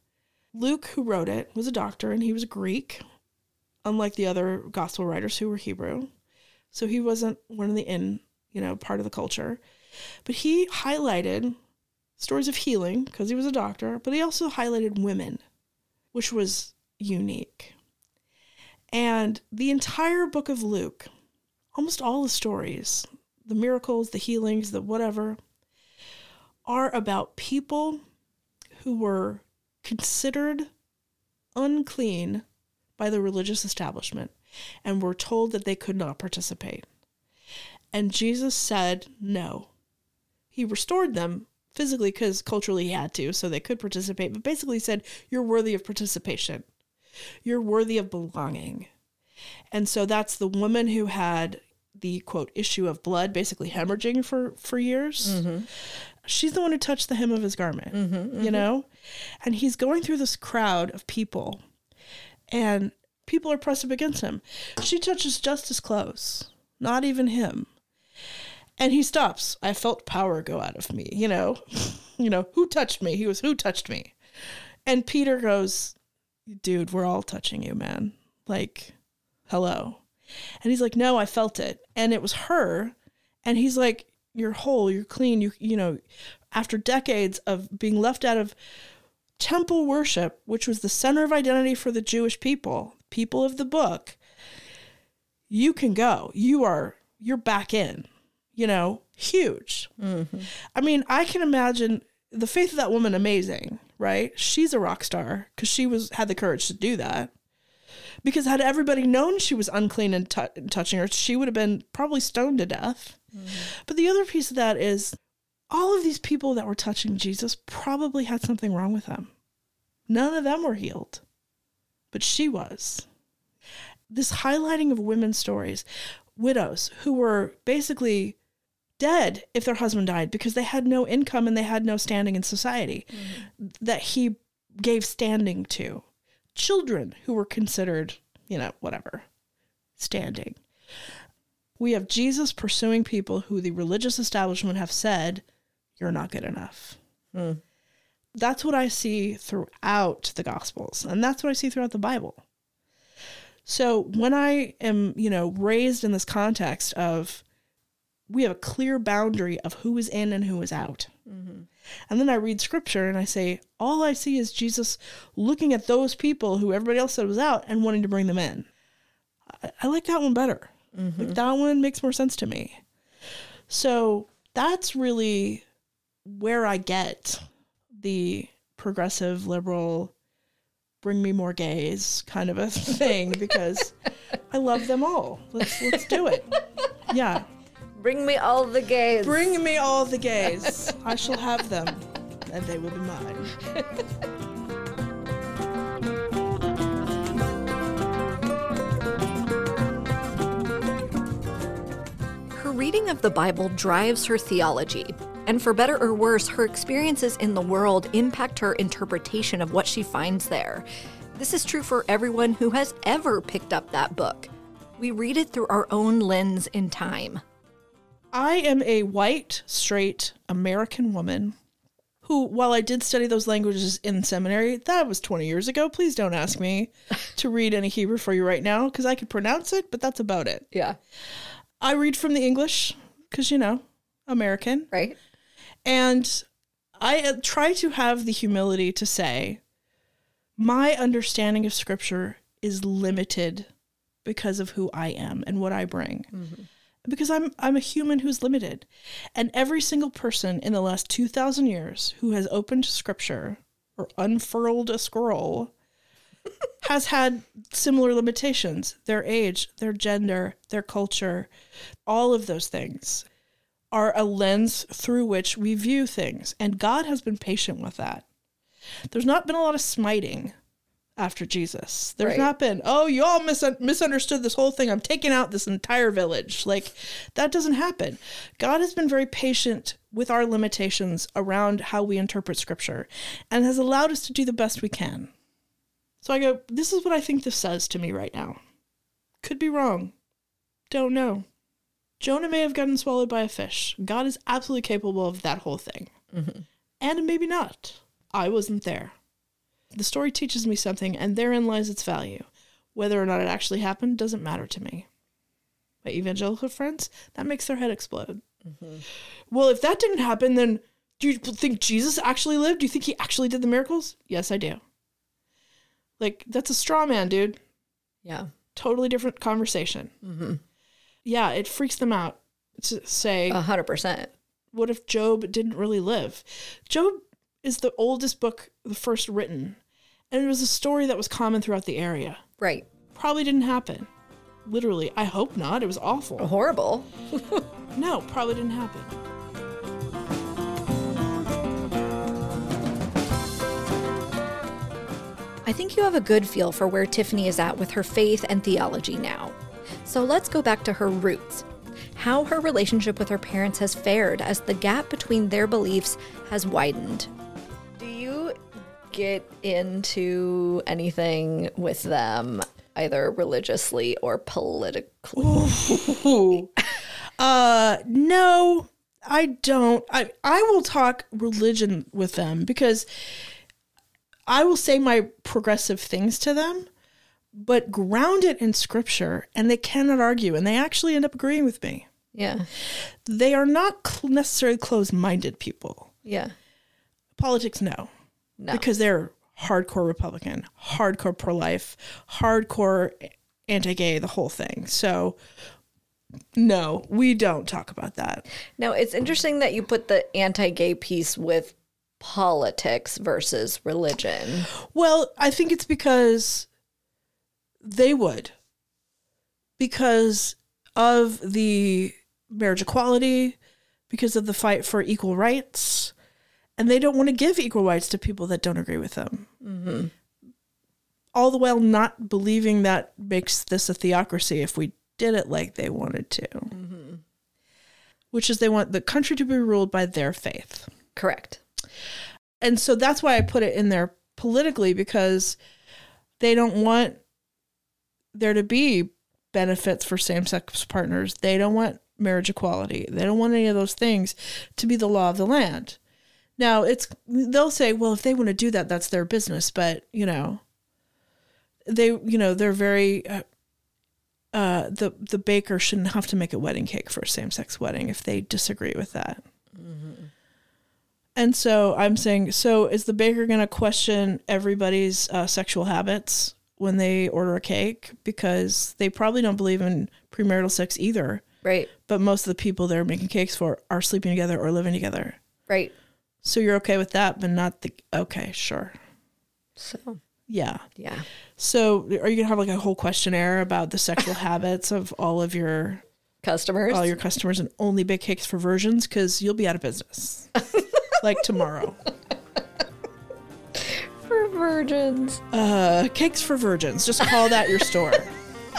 Luke, who wrote it, was a doctor and he was Greek, unlike the other gospel writers who were Hebrew. So he wasn't one of the in, you know, part of the culture. But he highlighted stories of healing because he was a doctor, but he also highlighted women, which was unique. And the entire book of Luke, almost all the stories, the miracles, the healings, the whatever, are about people who were considered unclean by the religious establishment and were told that they could not participate. And Jesus said no. He restored them physically because culturally he had to, so they could participate, but basically said, You're worthy of participation. You're worthy of belonging. And so that's the woman who had the quote issue of blood, basically hemorrhaging for, for years. Mm-hmm. She's the one who touched the hem of his garment, mm-hmm, mm-hmm. you know? And he's going through this crowd of people, and people are pressed up against him. She touches just as close, not even him. And he stops. I felt power go out of me, you know? you know, who touched me? He was, who touched me? And Peter goes, dude, we're all touching you, man. Like, hello. And he's like, No, I felt it. And it was her. And he's like, You're whole, you're clean, you you know, after decades of being left out of temple worship, which was the center of identity for the Jewish people, people of the book, you can go. You are you're back in. You know, huge. I mean, I can imagine the faith of that woman amazing, right? She's a rock star because she was had the courage to do that. Because had everybody known she was unclean and, tou- and touching her, she would have been probably stoned to death. But the other piece of that is all of these people that were touching Jesus probably had something wrong with them. None of them were healed, but she was. This highlighting of women's stories, widows who were basically dead if their husband died because they had no income and they had no standing in society mm-hmm. that he gave standing to. Children who were considered, you know, whatever, standing. We have Jesus pursuing people who the religious establishment have said, you're not good enough. Hmm. That's what I see throughout the Gospels, and that's what I see throughout the Bible. So when I am, you know, raised in this context of we have a clear boundary of who is in and who is out. Mm-hmm. And then I read scripture and I say, all I see is Jesus looking at those people who everybody else said was out and wanting to bring them in. I, I like that one better. Like mm-hmm. that one makes more sense to me. So that's really where I get the progressive liberal bring me more gays kind of a thing because I love them all. Let's let's do it. Yeah. Bring me all the gays. Bring me all the gays. I shall have them, and they will be mine. Her reading of the Bible drives her theology. And for better or worse, her experiences in the world impact her interpretation of what she finds there. This is true for everyone who has ever picked up that book. We read it through our own lens in time. I am a white, straight American woman who, while I did study those languages in seminary, that was 20 years ago. Please don't ask me to read any Hebrew for you right now because I could pronounce it, but that's about it. Yeah. I read from the English because, you know, American. Right? And I uh, try to have the humility to say, my understanding of scripture is limited because of who I am and what I bring. Because I'm I'm a human who's limited. And every single person in the last 2000 years who has opened scripture or unfurled a scroll has had similar limitations. Their age, their gender, their culture, all of those things are a lens through which we view things. And God has been patient with that. There's not been a lot of smiting after Jesus. There's Right. not been, oh, you all mis- misunderstood this whole thing. I'm taking out this entire village. Like, that doesn't happen. God has been very patient with our limitations around how we interpret scripture and has allowed us to do the best we can. So I go, this is what I think this says to me right now. Could be wrong. Don't know. Jonah may have gotten swallowed by a fish. God is absolutely capable of that whole thing. Mm-hmm. And maybe not. I wasn't there. The story teaches me something, and therein lies its value. Whether or not it actually happened doesn't matter to me. My evangelical friends, that makes their head explode. Mm-hmm. Well, if that didn't happen, then do you think Jesus actually lived? Do you think he actually did the miracles? Yes, I do. Like, that's a straw man, dude Yeah. totally different conversation. Mm-hmm. Yeah, it freaks them out to say, A hundred percent. what if Job didn't really live? Job is the oldest book, the first written, and it was a story that was common throughout the area. Right. Probably didn't happen. Literally, I hope not. It was awful. Horrible. No, probably didn't happen. I think you have a good feel for where Tiffany is at with her faith and theology now. So let's go back to her roots. How her relationship with her parents has fared as the gap between their beliefs has widened. Get into anything with them, either religiously or politically? Uh no, I don't. I I will talk religion with them because I will say my progressive things to them, but ground it in scripture and they cannot argue and they actually end up agreeing with me. Yeah. They are not cl- necessarily closed minded people. Yeah. Politics, no. No. Because they're hardcore Republican, hardcore pro life, hardcore anti gay, the whole thing. So, no, we don't talk about that. Now, it's interesting that you put the anti gay piece with politics versus religion. Well, I think it's because they would. Because of the marriage equality, because of the fight for equal rights, and they don't want to give equal rights to people that don't agree with them. Mm-hmm. All the while not believing that makes this a theocracy if we did it like they wanted to. Mm-hmm. Which is they want the country to be ruled by their faith Correct. and so that's why I put it in there politically because they don't want there to be benefits for same-sex partners. They don't want marriage equality. They don't want any of those things to be the law of the land. Now, it's they'll say, well, if they want to do that, that's their business, but, you know, they, you know, they're very uh, uh the the baker shouldn't have to make a wedding cake for a same-sex wedding if they disagree with that. And so I'm saying, so is the baker going to question everybody's uh, sexual habits when they order a cake? Because they probably don't believe in premarital sex either. Right. But most of the people they're making cakes for are sleeping together or living together. Right. So you're okay with that, but not the. Okay, sure. So, Yeah. yeah. So are you to have like a whole questionnaire about the sexual habits of all of your Customers. all your customers and only bake cakes for virgins? Because you'll be out of business. like tomorrow. for virgins. Uh, cakes for virgins. Just call that your store.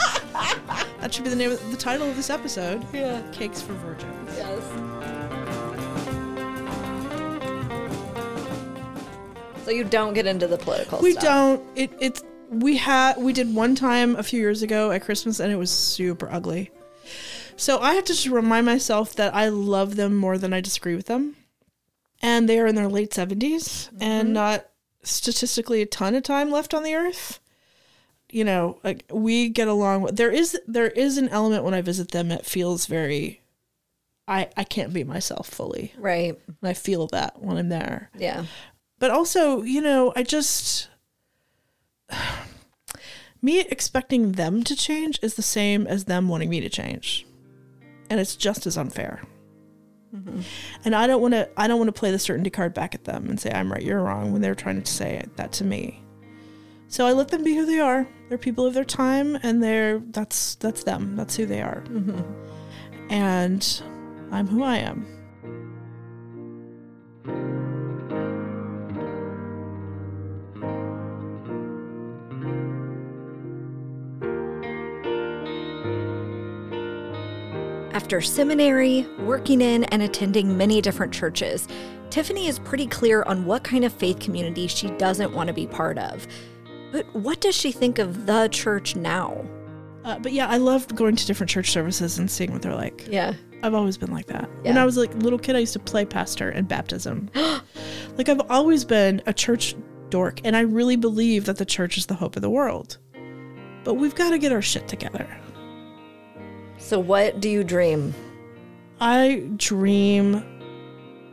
that should be the name of the title of this episode. Yeah. Cakes for virgins. Yes. So you don't get into the political stuff. We stuff. don't. It it's we had we did one time a few years ago at Christmas and it was super ugly. So I have to just remind myself that I love them more than I disagree with them. And they are in their late 70s and mm-hmm. not statistically a ton of time left on the earth. You know, like we get along with there is there is an element when I visit them that feels very I I can't be myself fully. Right. And I feel that when I'm there Yeah. But also, you know, I just me expecting them to change is the same as them wanting me to change. And it's just as unfair. Mm-hmm. And I don't want to I don't want to play the certainty card back at them and say I'm right, you're wrong when they're trying to say that to me. So I let them be who they are. They're people of their time and they're that's that's them. That's who they are. Mm-hmm. And I'm who I am. After seminary, working in and attending many different churches, Tiffany is pretty clear on what kind of faith community she doesn't want to be part of. But what does she think of the church now? Uh, but yeah, I love going to different church services and seeing what they're like. Yeah. I've always been like that. When I was like a little kid, I used to play pastor and baptism. like I've always been a church dork, and I really believe that the church is the hope of the world. But we've got to get our shit together. So, what do you dream? I dream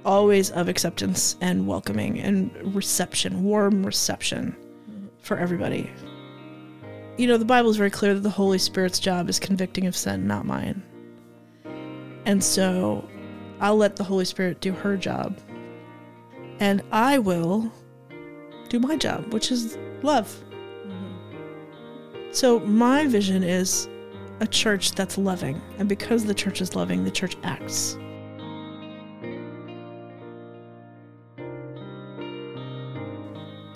always of acceptance and welcoming and reception, warm reception for everybody. You know, the Bible is very clear that the Holy Spirit's job is convicting of sin, not mine. And so I'll let the Holy Spirit do her job. And I will do my job, which is love. Mm-hmm. So my vision is a church that's loving. And because the church is loving, the church acts.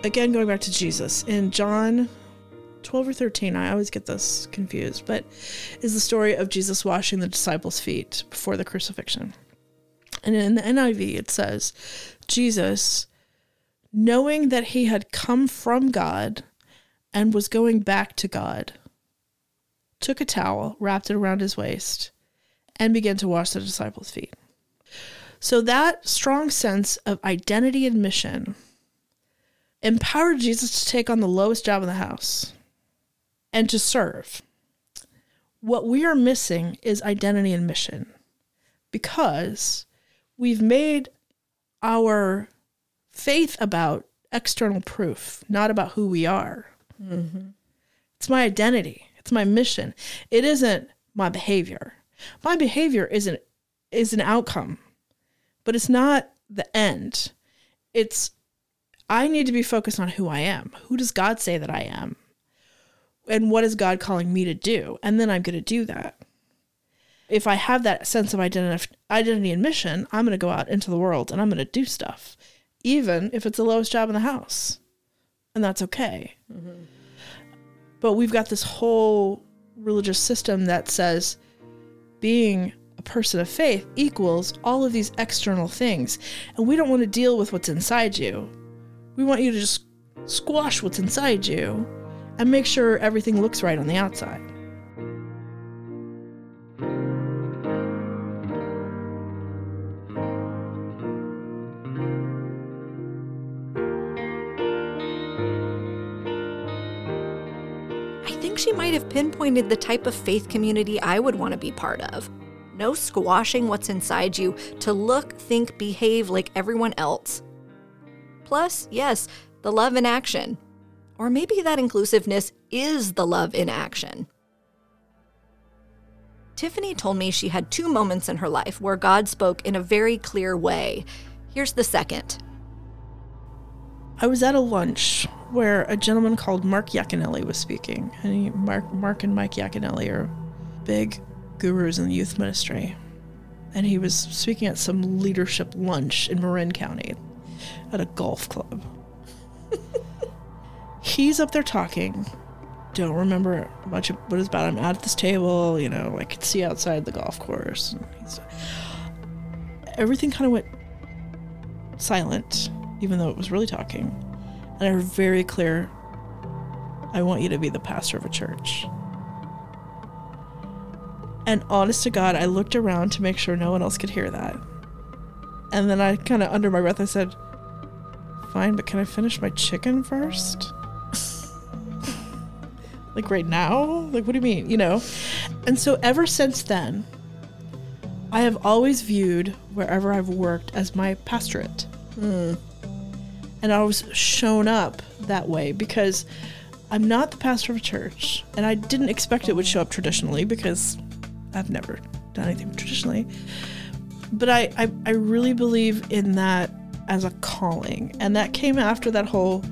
Again, going back to Jesus, in John 12 or 13, I always get this confused, but is the story of Jesus washing the disciples' feet before the crucifixion. And in the NIV, it says, Jesus, knowing that he had come from God and was going back to God, took a towel, wrapped it around his waist, and began to wash the disciples' feet. So that strong sense of identity and mission empowered Jesus to take on the lowest job in the house and to serve. What we are missing is identity and mission because we've made our faith about external proof, not about who we are. Mm-hmm. It's my identity. It's my mission. It isn't my behavior. My behavior isn't is an outcome, but it's not the end. It's I need to be focused on who I am. Who does God say that I am? And what is God calling me to do? And then I'm going to do that. If I have that sense of identity, identity and mission, I'm going to go out into the world and I'm going to do stuff, even if it's the lowest job in the house. And that's okay. Mm-hmm. But we've got this whole religious system that says being a person of faith equals all of these external things. And we don't want to deal with what's inside you. We want you to just squash what's inside you and make sure everything looks right on the outside. Pinpointed the type of faith community I would want to be part of. No squashing what's inside you to look, think, behave like everyone else. Plus, yes, the love in action. Or maybe that inclusiveness is the love in action. Tiffany told me she had two moments in her life where God spoke in a very clear way. Here's the second. I was at a lunch where a gentleman called Mark Yaconelli was speaking. And he, Mark, Mark and Mike Yaconelli are big gurus in the youth ministry. And he was speaking at some leadership lunch in Marin County at a golf club. He's up there talking. Don't remember much of what it's about. I'm at this table, you know, I could see outside the golf course. Everything kind of went silent, even though it was really talking. And I were very clear I want you to be the pastor of a church. And honest to God, I looked around to make sure no one else could hear that. And then I kind of, under my breath, I said, Fine, but can I finish my chicken first? like right now? Like, what do you mean? You know? And so ever since then, I have always viewed wherever I've worked as my pastorate hmm. And I was shown up that way because I'm not the pastor of a church, and I didn't expect it would show up traditionally because I've never done anything traditionally. But I, I, I really believe in that as a calling, and that came after that whole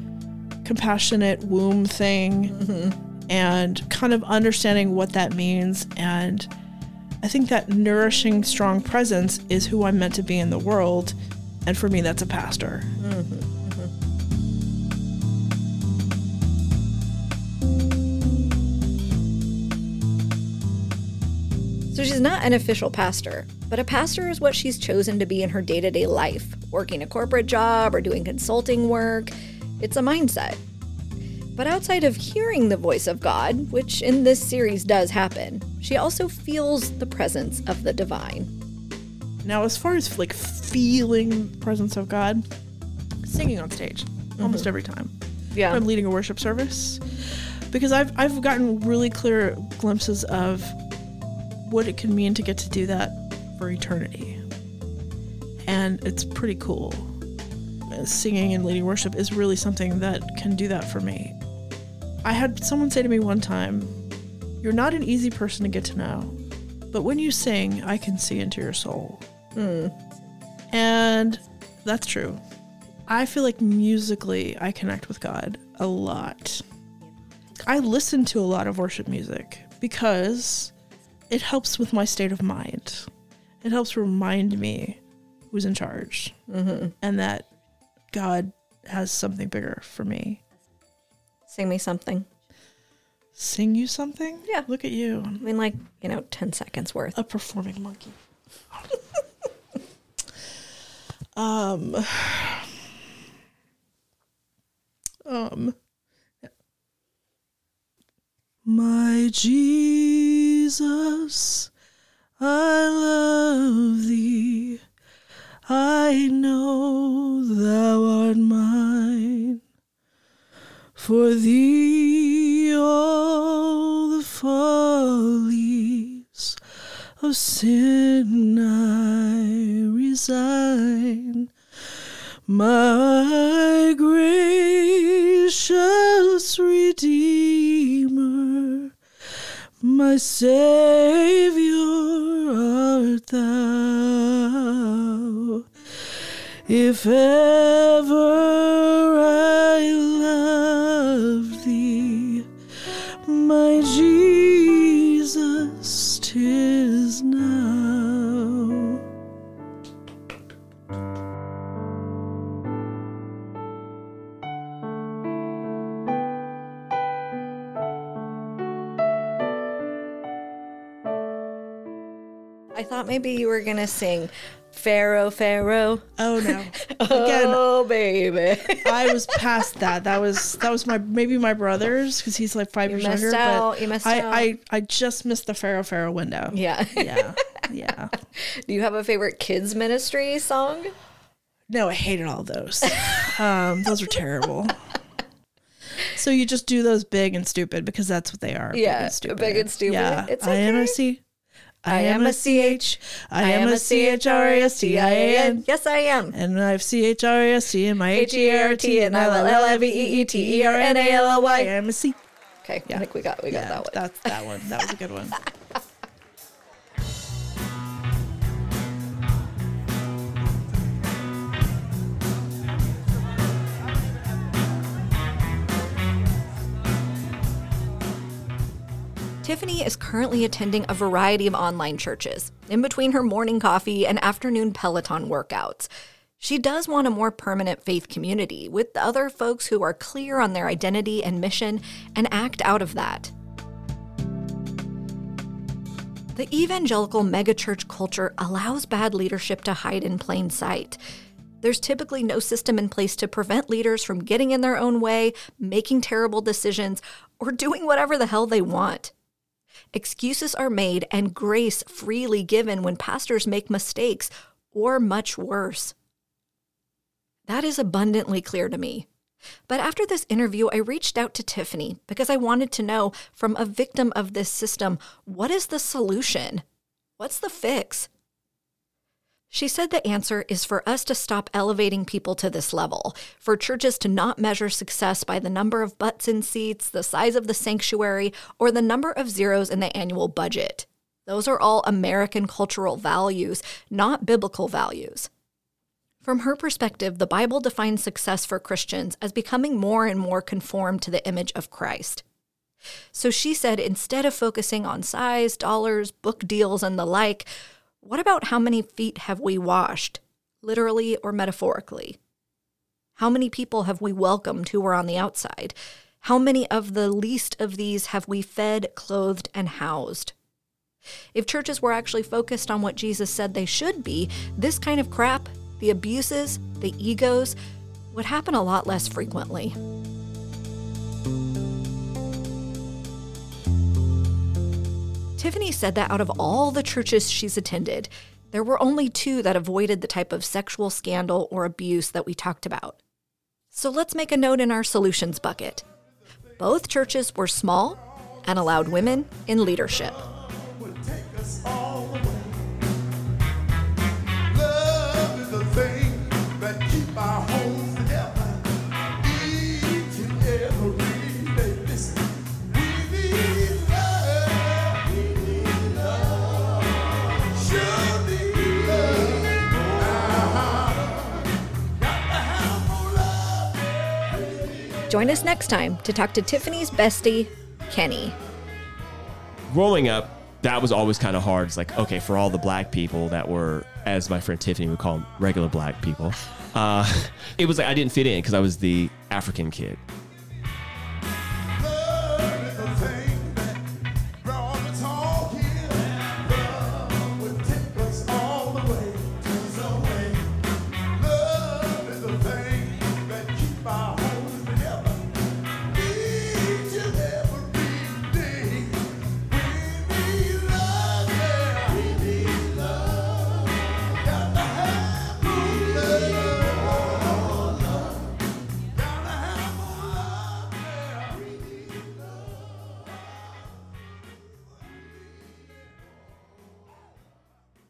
compassionate womb thing mm-hmm. and kind of understanding what that means. And I think that nourishing, strong presence is who I'm meant to be in the world. And for me, that's a pastor. Mm-hmm. So she's not an official pastor, but a pastor is what she's chosen to be in her day to day life, working a corporate job or doing consulting work. It's a mindset. But outside of hearing the voice of God, which in this series does happen, she also feels the presence of the divine. Now, as far as like feeling the presence of God, singing on stage mm-hmm. almost every time. Yeah. I'm leading a worship service because I've I've gotten really clear glimpses of what it can mean to get to do that for eternity, and it's pretty cool. Singing and leading worship is really something that can do that for me. I had someone say to me one time, "You're not an easy person to get to know, but when you sing, I can see into your soul." Hmm. And that's true. I feel like musically I connect with God a lot. I listen to a lot of worship music because it helps with my state of mind. It helps remind me who's in charge and that God has something bigger for me. Sing me something. Sing you something? Yeah. Look at you. I mean, like, you know, 10 seconds worth. a performing monkey. um, um, my Jesus, I love thee. I know thou art mine. For thee all the follies of sin I resign. My gracious Redeemer, my Savior art thou. If ever I love thee, my Jesus, tis now. I thought maybe you were gonna sing Pharaoh, Pharaoh. Oh no! Again, oh baby. I was past that. That was that was my maybe my brother's because he's like five You years younger. out. But You missed I, out. I I just missed the Pharaoh Pharaoh window. yeah. yeah, yeah. Do you have a favorite kids ministry song? No, I hated all those. Um, those are terrible. So you just do those big and stupid because that's what they are. big Yeah, and stupid. big and stupid. Yeah, It's I am okay. a C. I am a CH. I am a C H R A S T I A N. Yes, I am. And I have C H R A S T in my H H E E R R T T and I I L I V E E T E R N A L L Y. I am a C. Okay, I think we got we got that one. That's that one. That was a good one. Tiffany is currently attending a variety of online churches in between her morning coffee and afternoon Peloton workouts. She does want a more permanent faith community with other folks who are clear on their identity and mission and act out of that. The evangelical megachurch culture allows bad leadership to hide in plain sight. There's typically no system in place to prevent leaders from getting in their own way, making terrible decisions, or doing whatever the hell they want. Excuses are made and grace freely given when pastors make mistakes, or much worse. That is abundantly clear to me. But after this interview, I reached out to Tiffany because I wanted to know from a victim of this system what is the solution? What's the fix? She said the answer is for us to stop elevating people to this level, for churches to not measure success by the number of butts in seats, the size of the sanctuary, or the number of zeros in the annual budget. Those are all American cultural values, not biblical values. From her perspective, the Bible defines success for Christians as becoming more and more conformed to the image of Christ. So she said instead of focusing on size, dollars, book deals, and the like, what about how many feet have we washed, literally or metaphorically? How many people have we welcomed who were on the outside? How many of the least of these have we fed, clothed, and housed? If churches were actually focused on what Jesus said they should be, this kind of crap, the abuses, the egos, would happen a lot less frequently. Tiffany said that out of all the churches she's attended, there were only two that avoided the type of sexual scandal or abuse that we talked about. So let's make a note in our solutions bucket. Both churches were small and allowed women in leadership. Join us next time to talk to Tiffany's bestie, Kenny. growing up, that was always kind of hard. It's like, okay, for all the black people that were, as my friend Tiffany would call them, regular black people, uh, it was like I didn't fit in because I was the African kid.